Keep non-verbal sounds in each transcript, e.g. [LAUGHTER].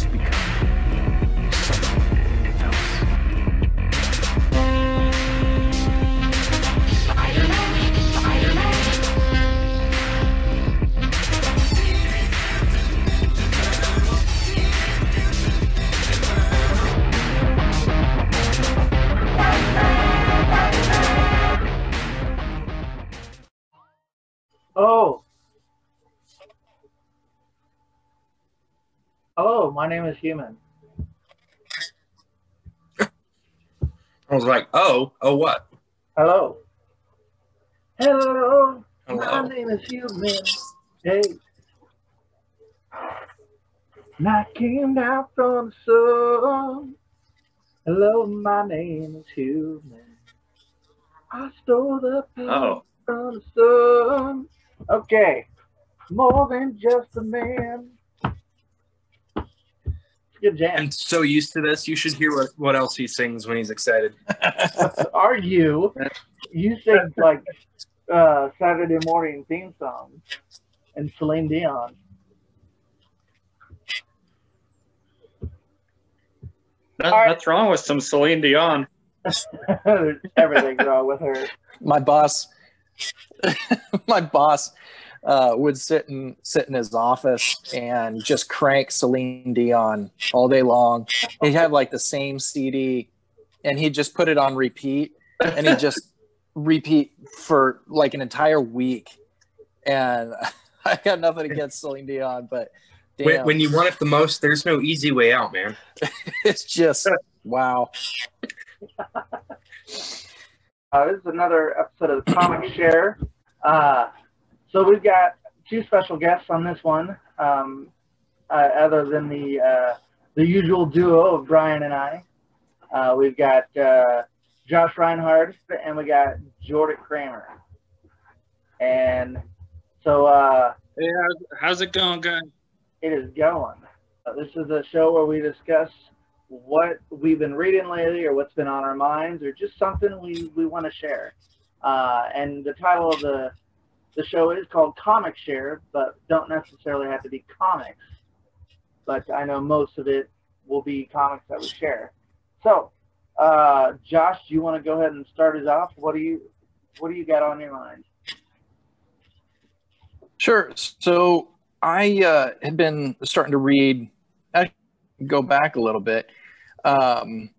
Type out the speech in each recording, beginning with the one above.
must become Hello, my name is Human. I was like, oh, oh, what? Hello. Hello. My name is Human. Hey. And I came down from the sun. Hello, my name is Human. I stole the pain Oh. from the sun. Okay. More than just a man. It's a good jam. I'm so used to this. You should hear what, what else he sings when he's excited. [LAUGHS] Are you? You sing like uh, Saturday morning theme song and Celine Dion. That, All right. That's wrong with some Celine Dion. [LAUGHS] Everything's wrong with her. my boss [LAUGHS] my boss uh, would sit in sit in his office and just crank Celine Dion all day long. He'd have like the same CD, and he'd just put it on repeat, and he'd just [LAUGHS] repeat for like an entire week. And [LAUGHS] I got nothing against Celine Dion, but damn, When, when you want it the most, there's no easy way out, man. [LAUGHS] it's just wow. Uh, this is another episode of the Comic Share. Uh, so we've got two special guests on this one, um, uh, other than the uh, the usual duo of Bryan and I. Uh, we've got uh, Josh Reinhard and we got Jordan Kramer. And so uh, Hey, how's, how's it going, guys? it is going. Uh, this is a show where we discuss what we've been reading lately or what's been on our minds or just something we, we want to share. Uh, and the title of the, the show is called Comic Share, but don't necessarily have to be comics. But I know most of it will be comics that we share. So, uh, Josh, do you want to go ahead and start us off? What do you what do you got on your mind? Sure. So I uh, had been starting to read, I go back a little bit, um,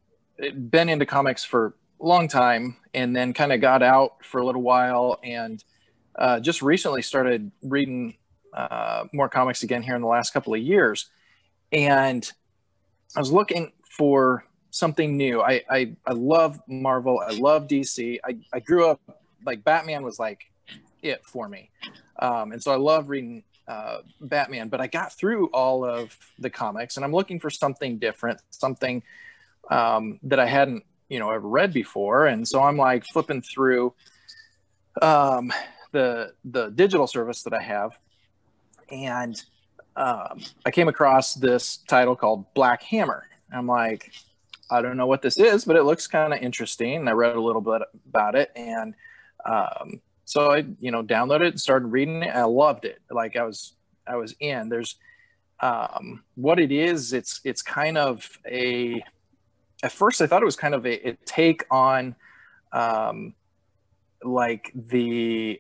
been into comics for a long time and then kind of got out for a little while and uh, just recently started reading uh, more comics again here in the last couple of years. And I was looking for something new. I, I, I love Marvel. I love DC. I, I grew up like Batman was like it for me. Um, and so I love reading uh, Batman, but I got through all of the comics and I'm looking for something different, something um, that I hadn't, you know, ever read before. And so I'm like flipping through um, the the digital service that I have, and um, I came across this title called Black Hammer. I'm like, I don't know what this is, but it looks kind of interesting. And I read a little bit about it, and um, so I, you know, downloaded it, and started reading it. I loved it. Like I was, I was in. There's um, what it is. It's it's kind of a. At first, I thought it was kind of a, a take on, um, like the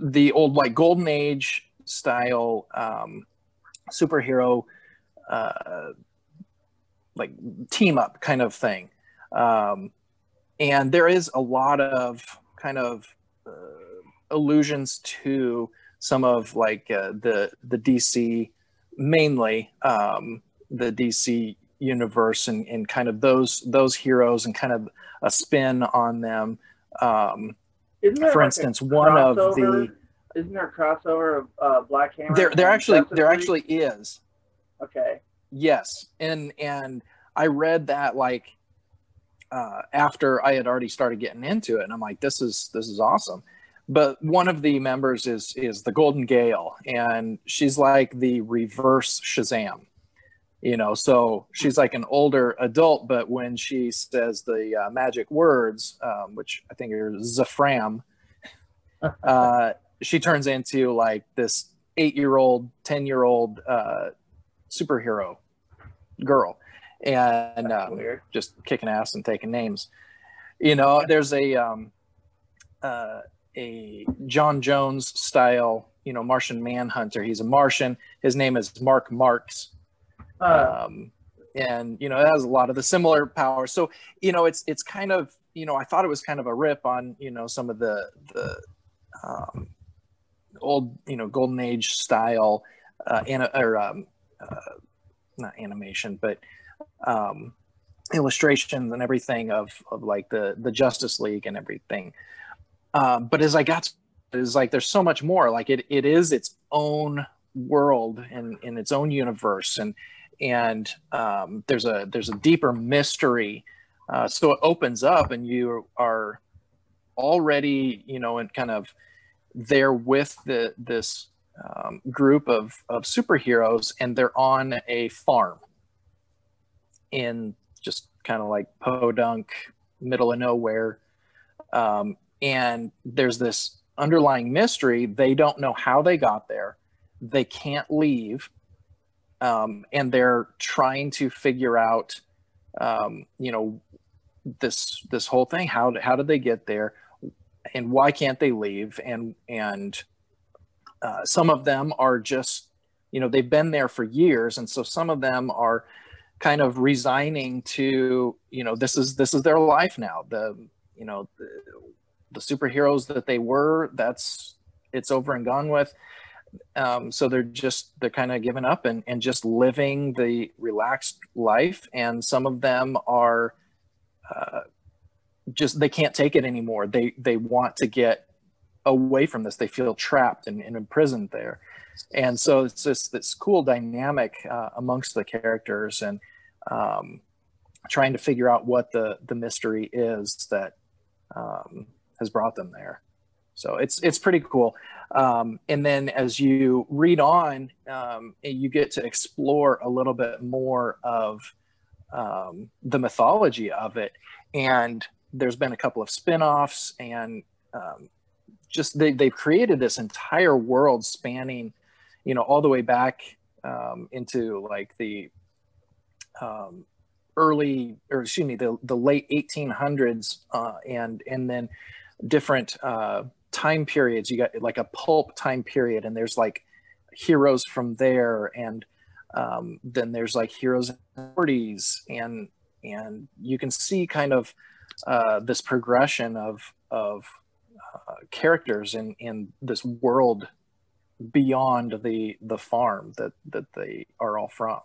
the old like golden age style um, superhero uh, like team up kind of thing. Um, and there is a lot of kind of uh, allusions to some of like uh, the the dc mainly um, the dc universe and, and kind of those those heroes and kind of a spin on them um, Isn't for like instance one of the Isn't there a crossover of uh, Black Hammer? there there actually Justice there League? actually is Okay. yes and and i read that like uh, after i had already started getting into it and i'm like this is this is awesome but one of the members is is the Golden Gail and she's like the reverse shazam you know so she's like an older adult but when she says the uh, magic words um, which i think are Zafram [LAUGHS] uh, she turns into like this eight year old, ten year old uh, superhero girl, and um, just kicking ass and taking names. You know, there's a um, uh, a J'onn J'onzz style, you know, Martian Manhunter. He's a Martian. His name is Mark Markz um, and you know it has a lot of the similar powers. So you know it's it's kind of you know i thought it was kind of a rip on you know some of the the um, old you know golden age style uh, or um, uh, not animation but um, illustrations and everything of of like the the justice league and everything. Um, but as i got to, it's like there's so much more. Like it it is its own world and in its own universe. And and um, there's a there's a deeper mystery. Uh, so it opens up, and you are already, you know, and kind of there with the this um, group of of superheroes, and they're on a farm in just kind of like podunk, middle of nowhere, um, and there's this underlying mystery. They don't know how they got there. They can't leave um, and they're trying to figure out, um, you know, this this whole thing. How how did they get there, and why can't they leave? And and uh, some of them are just, you know, they've been there for years, and so some of them are kind of resigning to, you know, this is this is their life now. The you know the, the superheroes that they were, that's it's over and gone with um, so they're just they're kind of giving up and, and just living the relaxed life. And some of them are uh, just they can't take it anymore. They they want to get away from this. They feel trapped and, and imprisoned there. And so it's just this cool dynamic uh, amongst the characters and um, trying to figure out what the the mystery is that um, has brought them there so it's it's pretty cool. Um, and then as you read on, um, you get to explore a little bit more of um, the mythology of it. And there's been a couple of spin-offs and um, just they, they've created this entire world spanning, you know, all the way back um, into like the um, early, or excuse me, the, the late 1800s uh, and, and then different uh, time periods. You got like a pulp time period, and there's like heroes from there, and um, then there's like heroes in the 40s, and and you can see kind of uh, this progression of of uh, characters in in this world beyond the the farm that that they are all from.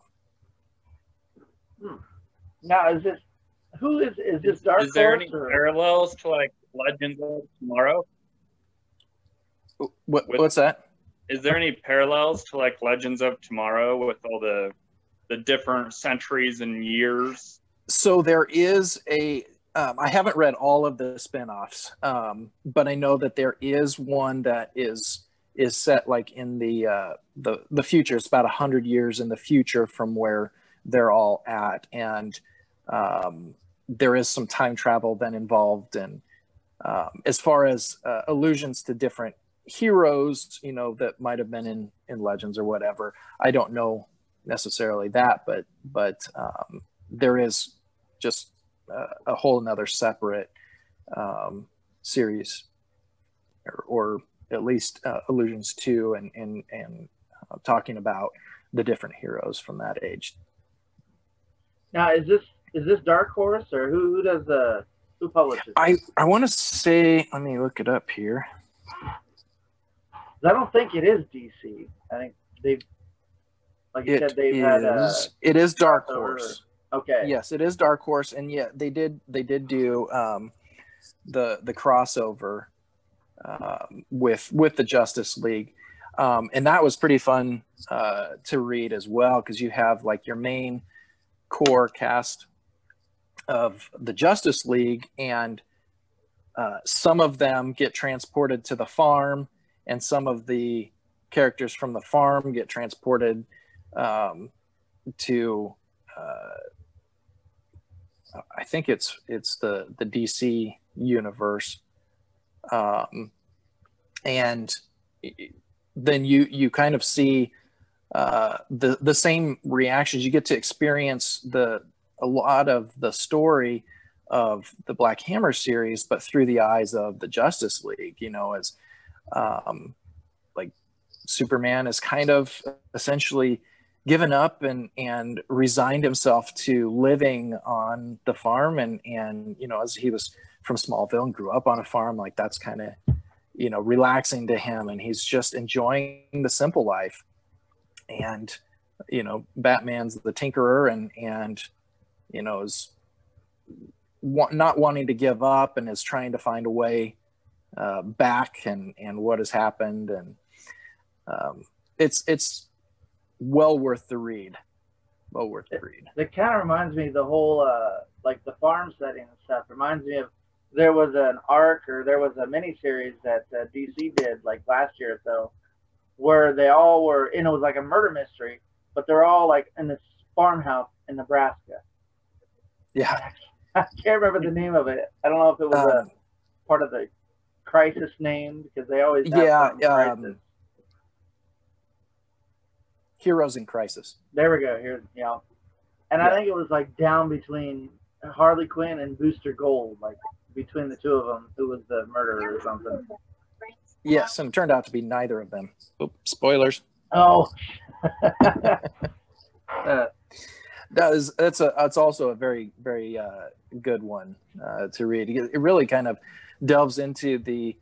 now, is this who is is this Is, Dark is there Horse any or- parallels to like Legends of Tomorrow? What, With- what's that? Is there any parallels to like Legends of Tomorrow with all the the different centuries and years? so there is a um, i haven't read all of the spin-offs um, but i know that there is one that is is set like in the uh, the the future it's about 100 years in the future from where they're all at and um, there is some time travel then involved and um, as far as uh, allusions to different heroes you know that might have been in in legends or whatever. I don't know necessarily that but but um, there is just uh, a whole another separate um, series or, or at least uh, allusions to and and and uh, talking about the different heroes from that age. Now is this is this Dark Horse or who who does the who publishes? i i want to say let me look it up here I don't think it is DC. I think they've like you it said they've had uh, it is dark horse okay. yes it is dark horse and yeah they did they did do um the the crossover um, with with the justice league um, and that was pretty fun uh, to read as well because you have like your main core cast of the justice league and uh, some of them get transported to the farm and some of the characters from the farm get transported um, to uh, I think it's it's the the DC universe, um, and then you you kind of see uh, the the same reactions. You get to experience the a lot of the story of the Black Hammer series, but through the eyes of the Justice League. You know, as um, like Superman is kind of essentially given up and and resigned himself to living on the farm. And and you know as he was from Smallville and grew up on a farm like that's kind of you know relaxing to him. And he's just enjoying the simple life. And you know Batman's the tinkerer and and you know is not wanting to give up and is trying to find a way uh, back and and what has happened. And um, it's it's well worth the read. Well worth the read. It kind of reminds me of the whole uh, like the farm setting and stuff. Reminds me of there was an arc or there was a mini series that uh, DC did like last year or so where they all were and it was like a murder mystery but they're all like in this farmhouse in Nebraska. yeah. [LAUGHS] I can't remember the name of it. I don't know if it was Um, a part of the crisis name because they always have Yeah, something um, heroes in crisis There we go. Here, you know, and Yeah. I think it was like down between Harley Quinn and Booster Gold, like between the two of them, who was the murderer or something. yes and it turned out to be neither of them Oop, spoilers Oh, uh, [LAUGHS] that is that's a that's also a very very uh, good one uh, to read. It it really kind of delves into the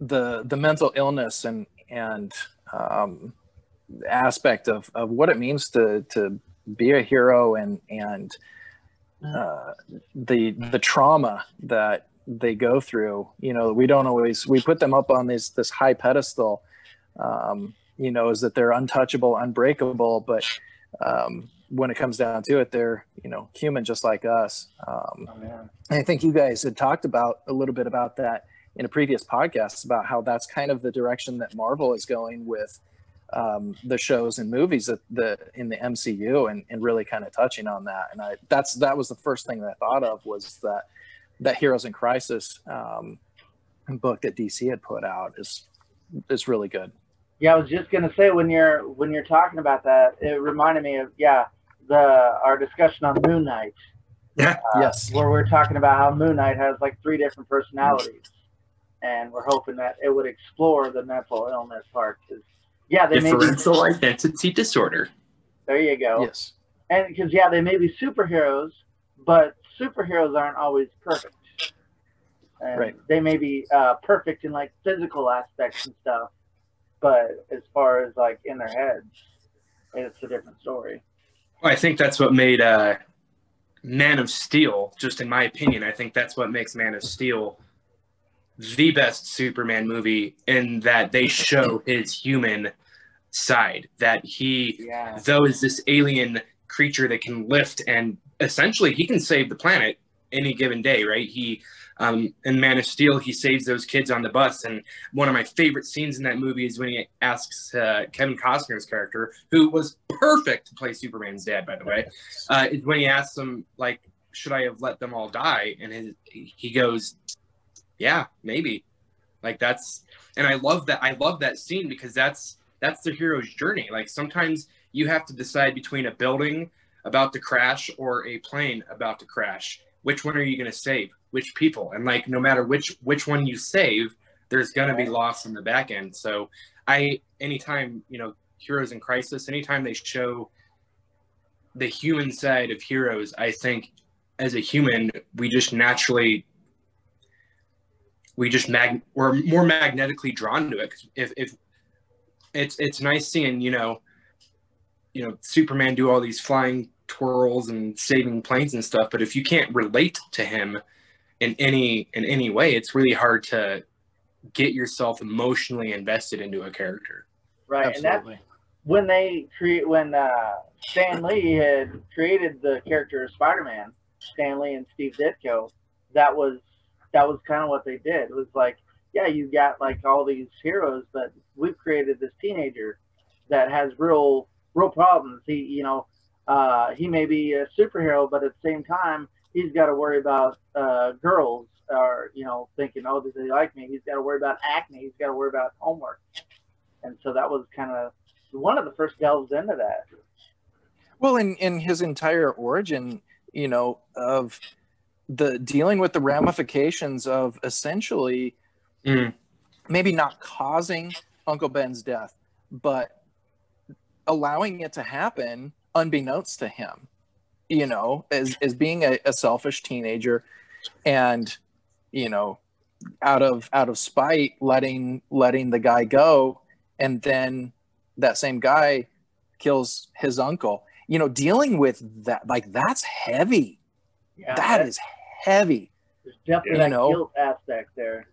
the the mental illness and and um, aspect of, of what it means to to be a hero and and uh, the the trauma that they go through. You know, we don't always we put them up on this this high pedestal. Um, you know, is that they're untouchable, unbreakable, but um, when it comes down to it, they're you know human just like us. Um, oh, and I think you guys had talked about a little bit about that in a previous podcast about how that's kind of the direction that Marvel is going with um, the shows and movies that the in the MCU and, and really kind of touching on that. And I that's that was the first thing that I thought of was that that Heroes in Crisis um, book that DC had put out is is really good. Yeah, I was just gonna say when you're when you're talking about that, it reminded me of yeah the our discussion on Moon Knight. Yeah. uh, Yes. where we're talking about how Moon Knight has like three different personalities, and we're hoping that it would explore the mental illness part. 'cause, yeah, they may be, Differential identity disorder. there you go. Yes. and because yeah, they may be superheroes, but superheroes aren't always perfect. And Right. They may be uh, perfect in like physical aspects and stuff, but as far as like in their heads, it's a different story. Well, I think that's what made uh, Man of Steel, just in my opinion, I think that's what makes Man of Steel the best Superman movie in that they show his human side. That he, Yeah. though, is this alien creature that can lift and essentially he can save the planet any given day, right? He, um, in Man of Steel, he saves those kids on the bus. And one of my favorite scenes in that movie is when he asks uh, Kevin Costner's character, who was perfect to play Superman's dad, by the way, uh, is when he asks him, like, should I have let them all die? And his, he goes, yeah, maybe. Like that's, and I love that. I love that scene because that's that's the hero's journey. Like sometimes you have to decide between a building about to crash or a plane about to crash. Which one are you going to save? Which people? And like no matter which which one you save, there's going to be loss in the back end. So I anytime, you know, heroes in crisis, anytime they show the human side of heroes, I think as a human, we just naturally we just mag we're more magnetically drawn to it. If if it's it's nice seeing you know, you know Superman do all these flying twirls and saving planes and stuff, but if you can't relate to him in any in any way, it's really hard to get yourself emotionally invested into a character. Right. And that's Absolutely. when they create when uh, Stan Lee had created the character of Spider-Man, Stan Lee and Steve Ditko, that was that was kind of what they did. It was like, yeah, you got like all these heroes, but we've created this teenager that has real real problems. He, you know, uh, he may be a superhero, but at the same time, he's got to worry about uh, girls or you know, thinking, oh, does he like me? He's got to worry about acne. He's got to worry about homework. And so that was kind of one of the first delves into that. Well, in in his entire origin, you know, of the dealing with the ramifications of essentially Mm. maybe not causing Uncle Ben's death, but allowing it to happen unbeknownst to him, you know, as, as being a, a selfish teenager and, you know, out of out of spite letting letting the guy go and then that same guy kills his uncle. You know, dealing with that like that's heavy. Yeah, that is heavy. There's definitely you that know. guilt aspect there.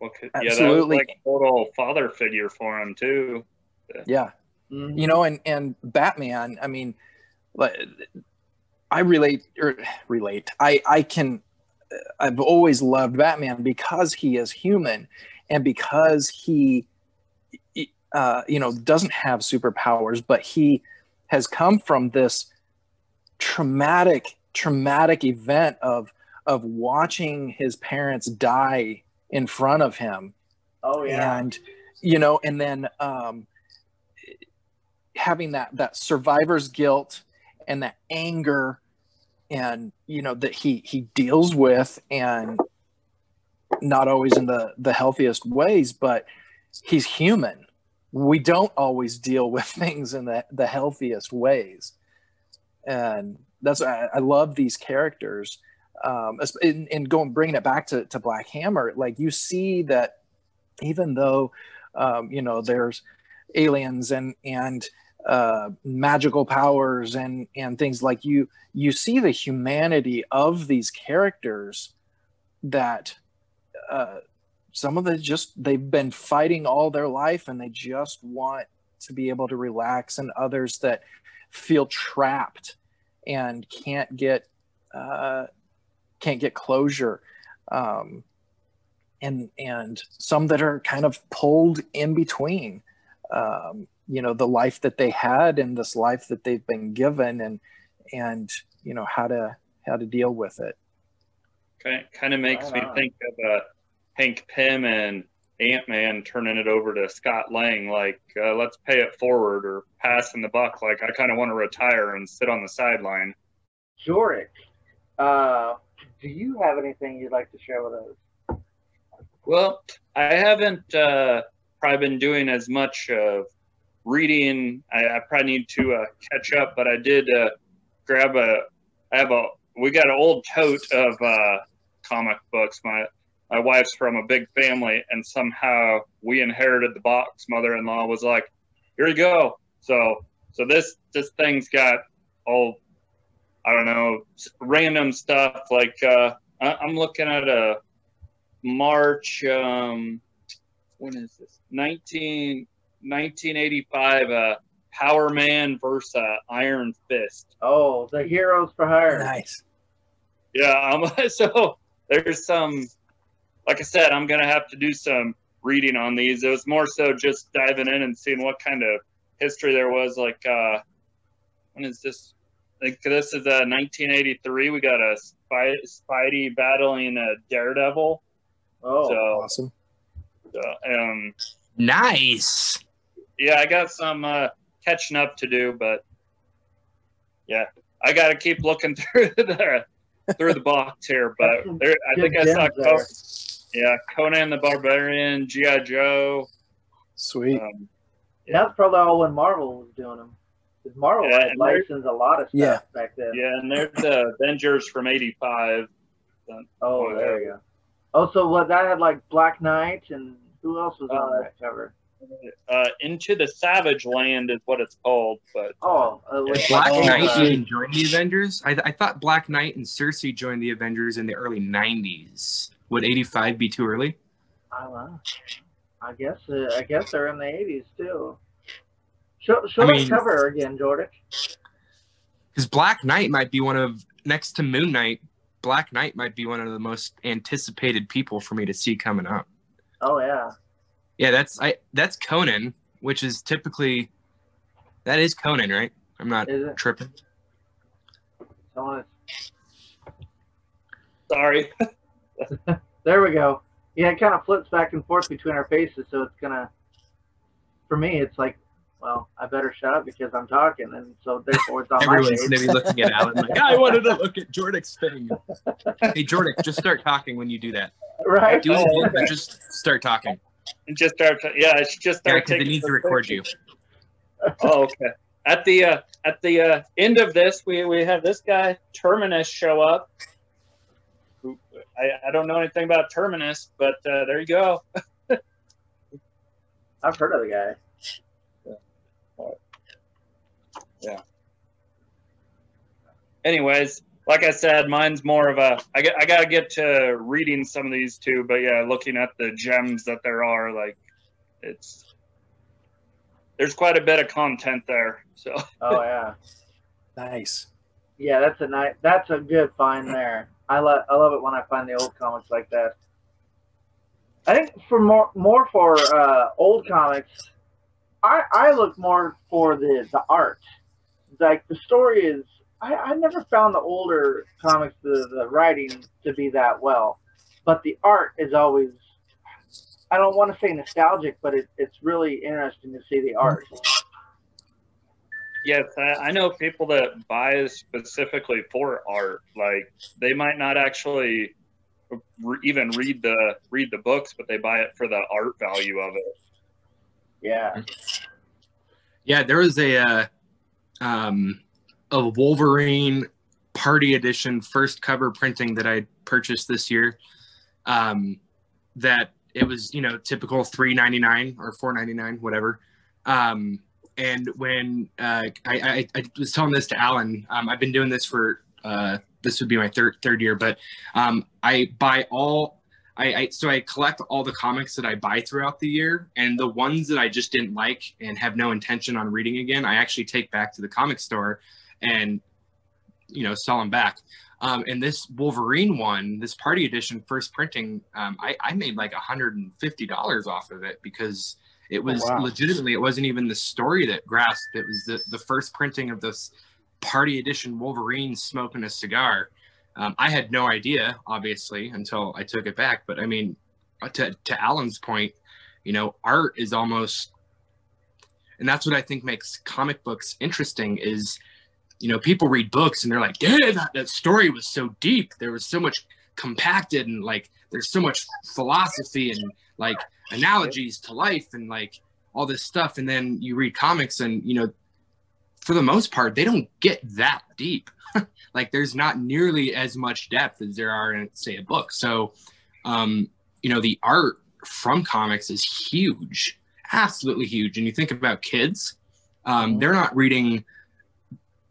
Well, c- yeah, that was Absolutely. like a total father figure for him too. Yeah. Mhm. you know and and batman i mean like i relate or relate i i can i've always loved batman because he is human and because he uh you know doesn't have superpowers but he has come from this traumatic traumatic event of of watching his parents die in front of him Oh yeah. and you know and then um having that that survivor's guilt and that anger and you know that he he deals with and not always in the the healthiest ways but he's human. We don't always deal with [LAUGHS] things in the the healthiest ways. And that's i, I love these characters um in going bringing it back to, to black hammer like you see that even though um, you know there's aliens and and uh, magical powers and and things like you you see the humanity of these characters that uh, some of the just they've been fighting all their life and they just want to be able to relax and others that feel trapped and can't get uh, can't get closure. Um, and and some that are kind of pulled in between. Um, you know the life that they had and this life that they've been given and and you know how to how to deal with it Kind kind of makes Right me think of uh, Hank Pym and Ant Man turning it over to Scott Lang, like uh, let's pay it forward or passing the buck. Like I kind of want to retire and sit on the sideline. Jordec, uh, do you have anything you'd like to share with us? Well, I haven't uh, probably been doing as much of reading. I, I probably need to uh, catch up, but I did uh, grab a. I have a. We got an old tote of uh, comic books. My my wife's from a big family, and somehow we inherited the box. Mother-in-law was like, "Here you go." So so this this thing's got all I don't know random stuff like uh, I, I'm looking at a March um when is this 19 1985 uh Power Man versus uh, Iron Fist. Oh, the Heroes for Hire. nice Yeah, um, [LAUGHS] so there's some like I said, I'm gonna have to do some reading on these. It was more so just diving in and seeing what kind of history there was. Like uh when is this? Like this is uh 1983. We got a Spy, Spidey battling a Daredevil. Oh, So, awesome so um Nice. Yeah, I got some uh, catching up to do, but yeah, I got to keep looking [LAUGHS] through the through the box here. But there, I think I saw, gems. Co- yeah, Conan the Barbarian, GI Joe. sweet Um, That's probably all when Marvel was doing them. Because Marvel Yeah, had licensed a lot of stuff Yeah. back then. yeah, and there's the [LAUGHS] Avengers from '85. Oh, there you go. Oh, so what? That had like Black Knight and who else was on Uh, that cover? Uh, Into the Savage Land is what it's called, but Oh, uh, with Black oh, Knight uh, even joined the Avengers. I, I thought Black Knight and Sersi joined the Avengers in the early '90s. Would '85 be too early? I don't know. I guess uh, I guess they're in the eighties too. Show show I that mean- cover again, Jordan. Because Black Knight might be one of next to Moon Knight. Black Knight might be one of the most anticipated people for me to see coming up. Oh yeah. Yeah, that's I that's Conan, which is typically that is Conan, right? I'm not tripping. Sorry. [LAUGHS] there we go. Yeah, it kind of flips back and forth between our faces, so it's gonna. For me, it's like, well, I better shut up because I'm talking, and so therefore it's on Everyone's my face. gonna be looking at Allen like, I wanted to look at Jordec's thing. hey, Jordic, just start talking when you do that. Right? Do it again, but [LAUGHS] just start talking. And just start. To, yeah, I should just Yeah, start because it needs to record pictures. you. Oh, okay. At the uh, at the uh, end of this, we, we have this guy Terminus show up. Who- I, I don't know anything about Terminus, but uh, there you go. [LAUGHS] I've heard of the guy. Yeah. Anyways, like I said, mine's more of a. I get I gotta get to reading some of these too, but yeah, looking at the gems that there are, like it's there's quite a bit of content there. So Oh [LAUGHS] yeah, Nice. yeah. That's a nice. That's a good find there. I love. I love it when I find the old comics like that. I think for more more for uh, old comics, I I look more for the the art. Like the story is, I I never found the older comics the the writing to be that well, but the art is always. I don't want to say nostalgic, but it, it's really interesting to see the art. Yes, I, I know people that buy specifically for art. Like they might not actually re- even read the read the books, but they buy it for the art value of it. Yeah. Yeah, there was a uh, um, a Wolverine Party Edition first cover printing that I purchased this year. Um, that it was you know typical three ninety nine or four ninety nine whatever. Um, and when uh, I, I, I was telling this to Allen, um, I've been doing this for uh, this would be my third third year, but um, I buy all I, I so I collect all the comics that I buy throughout the year, and the ones that I just didn't like and have no intention on reading again, I actually take back to the comic store and you know sell them back. Um, and this Wolverine one, this party edition first printing, um, I, I made like $150 off of it because it was wow. legitimately, it wasn't even the story that grasped. It was the, the first printing of this party edition Wolverine smoking a cigar. Um, I had no idea, obviously, until I took it back. But I mean, uh, to, to Allen's point, you know, art is almost, and that's what I think makes comic books interesting is, you know, people read books and they're like, yeah, that, that story was so deep. There was so much compacted and like, there's so much philosophy and like analogies to life and like all this stuff. And then you read comics and, you know, for the most part, they don't get that deep. [LAUGHS] like there's not nearly as much depth as there are in say a book. So, um, you know, the art from comics is huge, absolutely huge. And you think about kids, um, they're not reading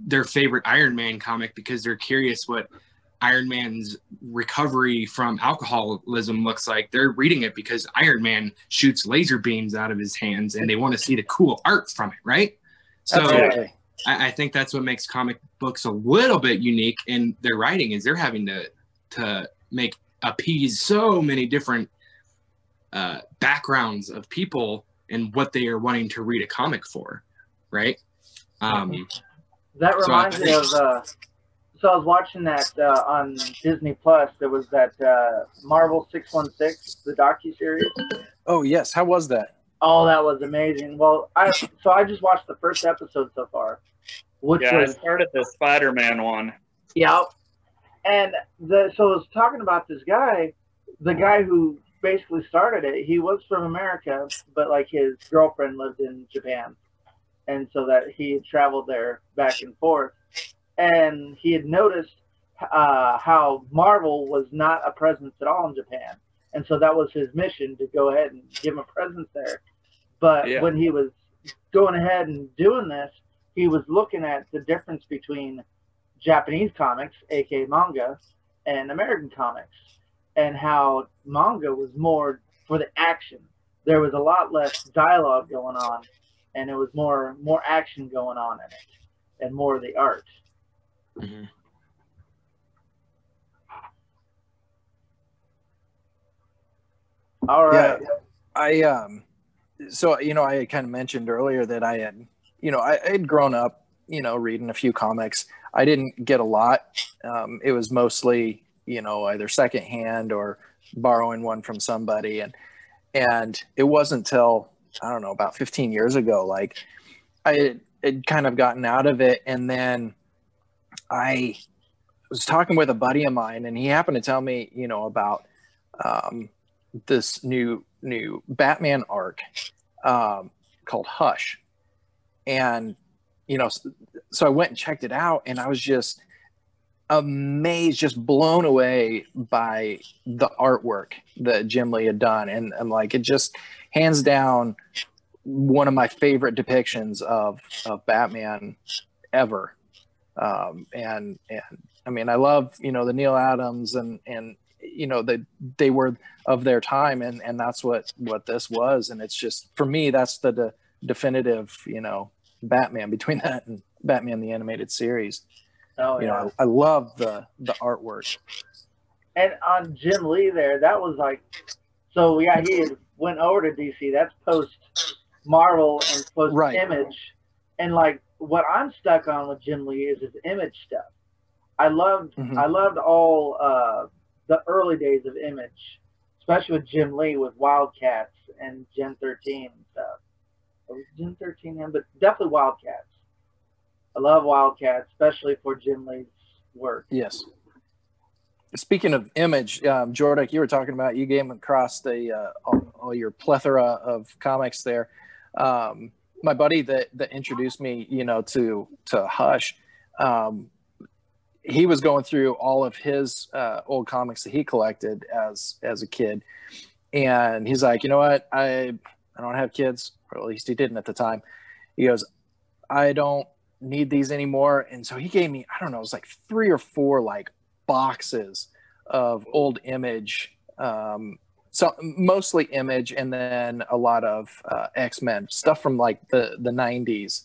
their favorite Iron Man comic because they're curious what Iron Man's recovery from alcoholism looks like. They're reading it because Iron Man shoots laser beams out of his hands and they want to see the cool art from it, right? So Absolutely. I, I think that's what makes comic books a little bit unique in their writing is they're having to to make appease so many different uh, backgrounds of people and what they are wanting to read a comic for, right? Um, That So I reminds me of. Uh, so I was watching that uh, on Disney Plus. There was that uh, Marvel Six One Six, the docu series. Oh yes. How was that? Oh, that was amazing. Well, I so I just watched the first episode so far, which Yeah, I was started the Spider-Man one. Yep. And the so I was talking about this guy, the guy who basically started it. He was from America, but like his girlfriend lived in Japan, and so that he had traveled there back and forth, and he had noticed uh, how Marvel was not a presence at all in Japan, and so that was his mission to go ahead and give him a presence there. But Yeah. when he was going ahead and doing this, he was looking at the difference between Japanese comics, aka manga, and American comics, and how manga was more for the action. There was a lot less dialogue going on, and it was more more action going on in it, and more of the art. mhm. All right. I um, so you know, I had kind of mentioned earlier that I had, you know, I, I had grown up, you know, reading a few comics. I didn't get a lot. Um, it was mostly, you know, either secondhand or borrowing one from somebody. And, and it wasn't until, I don't know, about 15 years ago, like I had, kind of gotten out of it. And then I was talking with a buddy of mine and he happened to tell me, you know, about, um, this new, new Batman arc, um, called Hush. And, you know, so I went and checked it out and I was just amazed, just blown away by the artwork that Jim Lee had done. And I'm like, it just hands down one of my favorite depictions of, of Batman ever. Um, and, and I mean, I love, you know, the Neal Adams and, and, you know, that they were of their time and, and that's what, what this was. And it's just, for me, that's the, the definitive, you know, Batman between [LAUGHS] that and Batman the animated series. Oh you yeah. know, I, I love the the artwork. And on Jim Lee there, that was like, so yeah, he had went over to DC. That's post Marvel and post Right. Image. And like what I'm stuck on with Jim Lee is his Image stuff. I loved Mhm. I loved all uh, the early days of Image, especially with Jim Lee with Wildcats and Gen 13 and stuff. Was Gen 13 him? But definitely Wildcats. I love Wildcats, especially for Jim Lee's work. Yes. Speaking of image, um, Jordan, you were talking about you came across the uh, all, all your plethora of comics there. Um, my buddy that that introduced me, you know, to to Hush, um, he was going through all of his uh, old comics that he collected as as a kid, and he's like, you know what, I I don't have kids, or at least he didn't at the time. He goes, I don't need these anymore, and so he gave me I don't know, it was like three or four like boxes of old image um so mostly image and then a lot of uh, x-men stuff from like the the 90s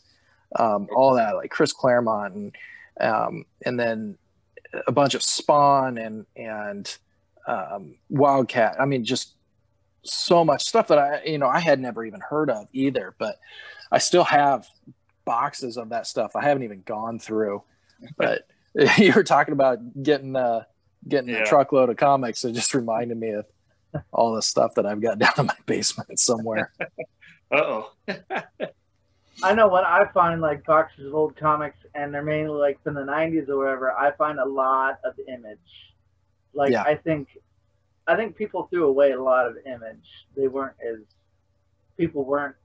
um all that like chris claremont and um and then a bunch of spawn and and um wildcat. I mean just so much stuff that i you know i had never even heard of either but i still have boxes of that stuff i haven't even gone through [LAUGHS] but [LAUGHS] you were talking about getting uh getting Yeah. a truckload of comics it just reminded me of all the stuff that i've got [LAUGHS] down in my basement somewhere Uh oh. I know when I find like boxes of old comics and they're mainly like from the '90s or whatever, I find a lot of image. Like Yeah. I think, I think people threw away a lot of image. They weren't as, people weren't,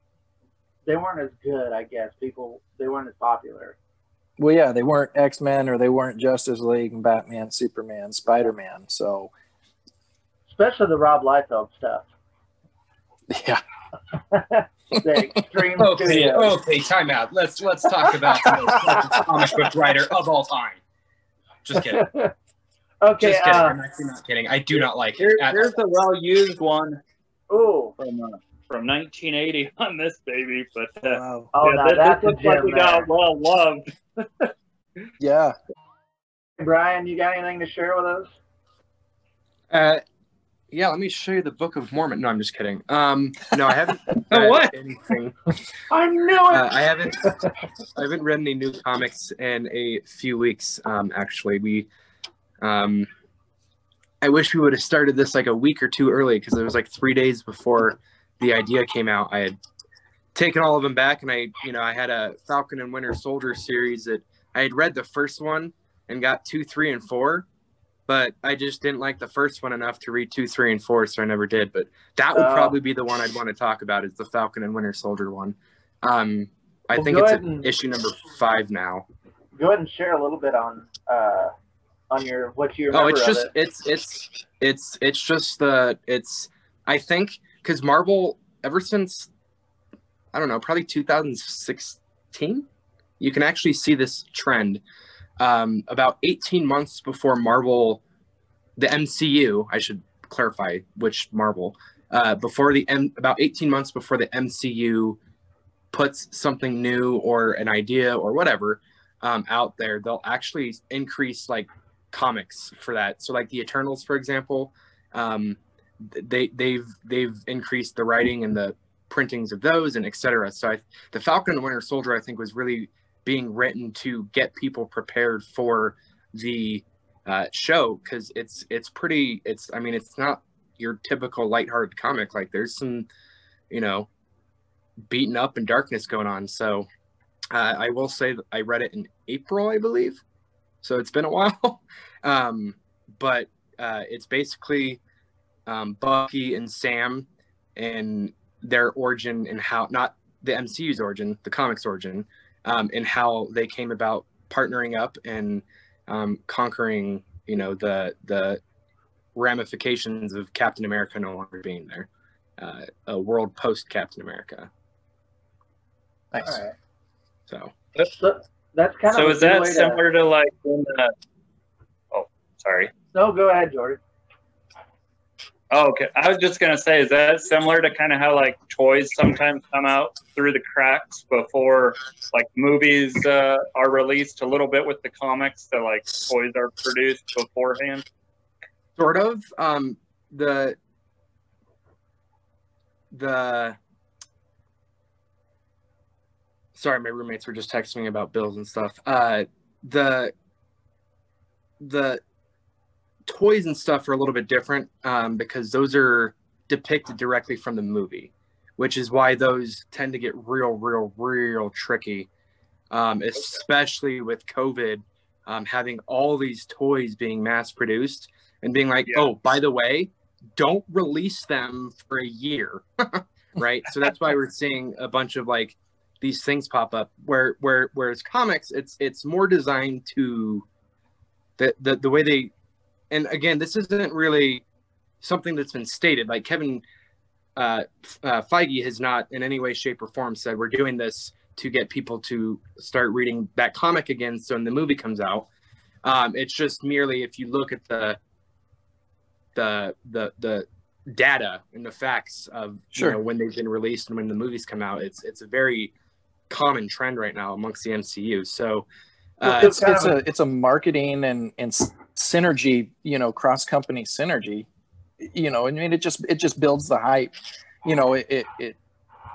they weren't as good. I guess people they weren't as popular. well yeah they weren't x-men or they weren't justice league and batman superman spider-man so Especially the Rob Liefeld stuff. [LAUGHS] yeah [LAUGHS] The extreme Okay, studios. okay, time out. Let's let's talk about the most comic book writer of all time. Just kidding. [LAUGHS] okay. Just kidding. Uh, I'm actually not kidding. I do not like Here, it. at here's all. a well used one ooh. from uh, from 1980 on this baby, but uh, wow Oh, yeah, now this, that's this looks like we got there. well loved. [LAUGHS] yeah Bryan, you got anything to share with us? Uh, yeah, let me show you the Book of Mormon. No, I'm just kidding. Um, no, I haven't Oh, [LAUGHS] read what? anything. [LAUGHS] I knew it. Uh, I haven't. I haven't read any new comics in a few weeks. Um, actually, we. Um, I wish we would have started this like a week or two early because it was like three days before the idea came out. I had taken all of them back, and I, you know, I had a Falcon and Winter Soldier series that I had read the first one and got two, three, and four, but I just didn't like the first one enough to read two, three, and four, so I never did. But that would Oh. probably be the one I'd want to talk about is the Falcon and Winter Soldier one. Um, I Well, think it's and- issue number five now. Go ahead and share a little bit on uh, on your what you remember. Oh, it's just it. it's it's it's it's just the it's I think because Marvel ever since I don't know probably 2016 you can actually see this trend um, about 18 months before Marvel the MCU I should clarify which Marvel uh, before the M, about 18 months before the MCU puts something new or an idea or whatever um, out there they'll actually increase like comics for that. So like the Eternals, for example, um, they they've they've increased the writing and the printings of those and etc. So I, the Falcon and Winter Soldier, I think, was really being written to get people prepared for the uh, show because it's it's pretty. It's I mean it's not your typical lighthearted comic. Like there's some, you know, beaten up and darkness going on. So uh, I will say I read it in April, I believe. So it's been a [LAUGHS] while. um, but uh, it's basically um, Bucky and Sam and their origin and how not the MCU's origin, the comics origin, um, and how they came about partnering up and um, conquering, you know, the the ramifications of Captain America no longer being there, uh, a world post Captain America. Nice. All right. So So that's kind So of. so is that way to- similar to like when? Uh, oh, sorry. No, go ahead, Jordec. Oh, okay. I was just gonna say, is that similar to kind of how like toys sometimes come out through the cracks before like movies uh, are released a little bit with the comics that like toys are produced beforehand? sort of um the the sorry my roommates were just texting me about bills and stuff uh the the toys and stuff are a little bit different um, because those are depicted directly from the movie which is why those tend to get real real real tricky um, especially with covid um, having all these toys being mass produced and being like, Yeah. oh, by the way, don't release them for a year, [LAUGHS] right? so that's why we're seeing a bunch of like these things pop up. Where where whereas comics, it's it's more designed to the the the way they, and again, this isn't really something that's been stated. Like Kevin uh, uh, Feige has not in any way, shape, or form said we're doing this to get people to start reading that comic again. So when the movie comes out, um, it's just merely if you look at the the the the data and the facts of Sure. you know when they've been released and when the movies come out, it's it's a very common trend right now amongst the MCU. So uh, it's kind it's a it's a marketing and and synergy you know cross company synergy you know i mean it just it just builds the hype you know it it it,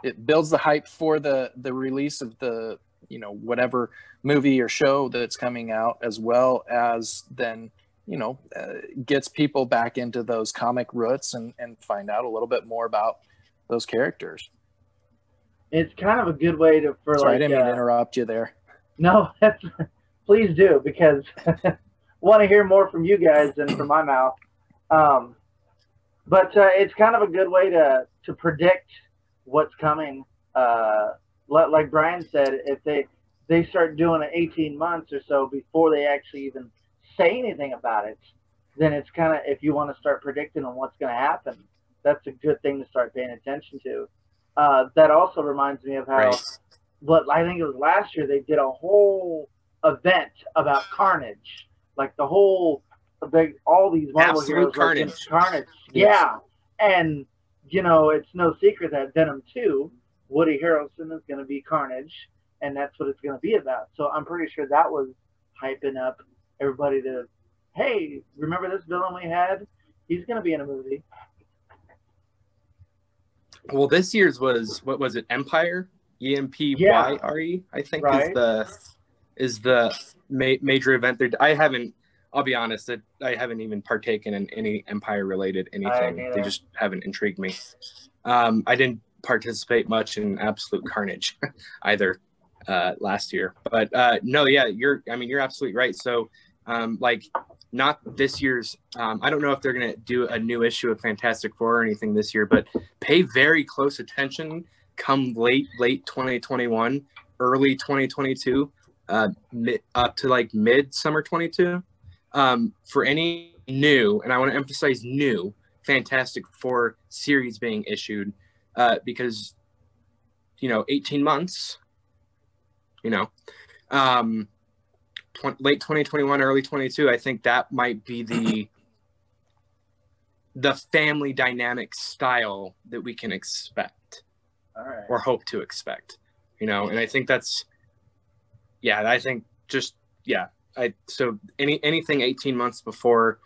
it builds the hype for the the release of the you know whatever movie or show that's coming out as well as then you know uh, gets people back into those comic roots and and find out a little bit more about those characters. It's kind of a good way to for sorry i didn't mean to uh, interrupt you there. No, [LAUGHS] please do because [LAUGHS] want to hear more from you guys than from my mouth. Um, but uh, it's kind of a good way to to predict what's coming. Uh, like Bryan said, if they they start doing it 18 months or so before they actually even say anything about it, then it's kind of if you want to start predicting on what's going to happen, that's a good thing to start paying attention to. Uh, that also reminds me of how right. what I think it was last year, they did a whole event about Carnage, like the whole, big, all these Marvel Absolute heroes. were against carnage. Carnage. Yes. Yeah, and you know it's no secret that Venom Two, Woody Harrelson is going to be Carnage, and that's what it's going to be about. So I'm pretty sure that was hyping up everybody to, hey, remember this villain we had? He's going to be in a movie. Well, this year's was what was it? Empire, E M P. Y R E. I think Right. is the is the ma- major event. There, I haven't. I'll be honest. That I haven't even partaken in any Empire related anything. They just haven't intrigued me. Um, I didn't participate much in Absolute Carnage [LAUGHS] either uh, last year. But uh, no, yeah, you're. I mean, you're absolutely right. So, um, like, not this year's. Um, I don't know if they're gonna do a new issue of Fantastic Four or anything this year, but pay very close attention. Come late, late 2021, early 2022, uh, mid, up to like mid summer 22. Um, for any new, and I want to emphasize new Fantastic Four series being issued, uh, because you know, 18 months, you know, um, tw- late 2021, early 22. I think that might be the the family dynamic style that we can expect All right. or hope to expect you know and i think that's yeah i think just yeah i so any anything 18 months before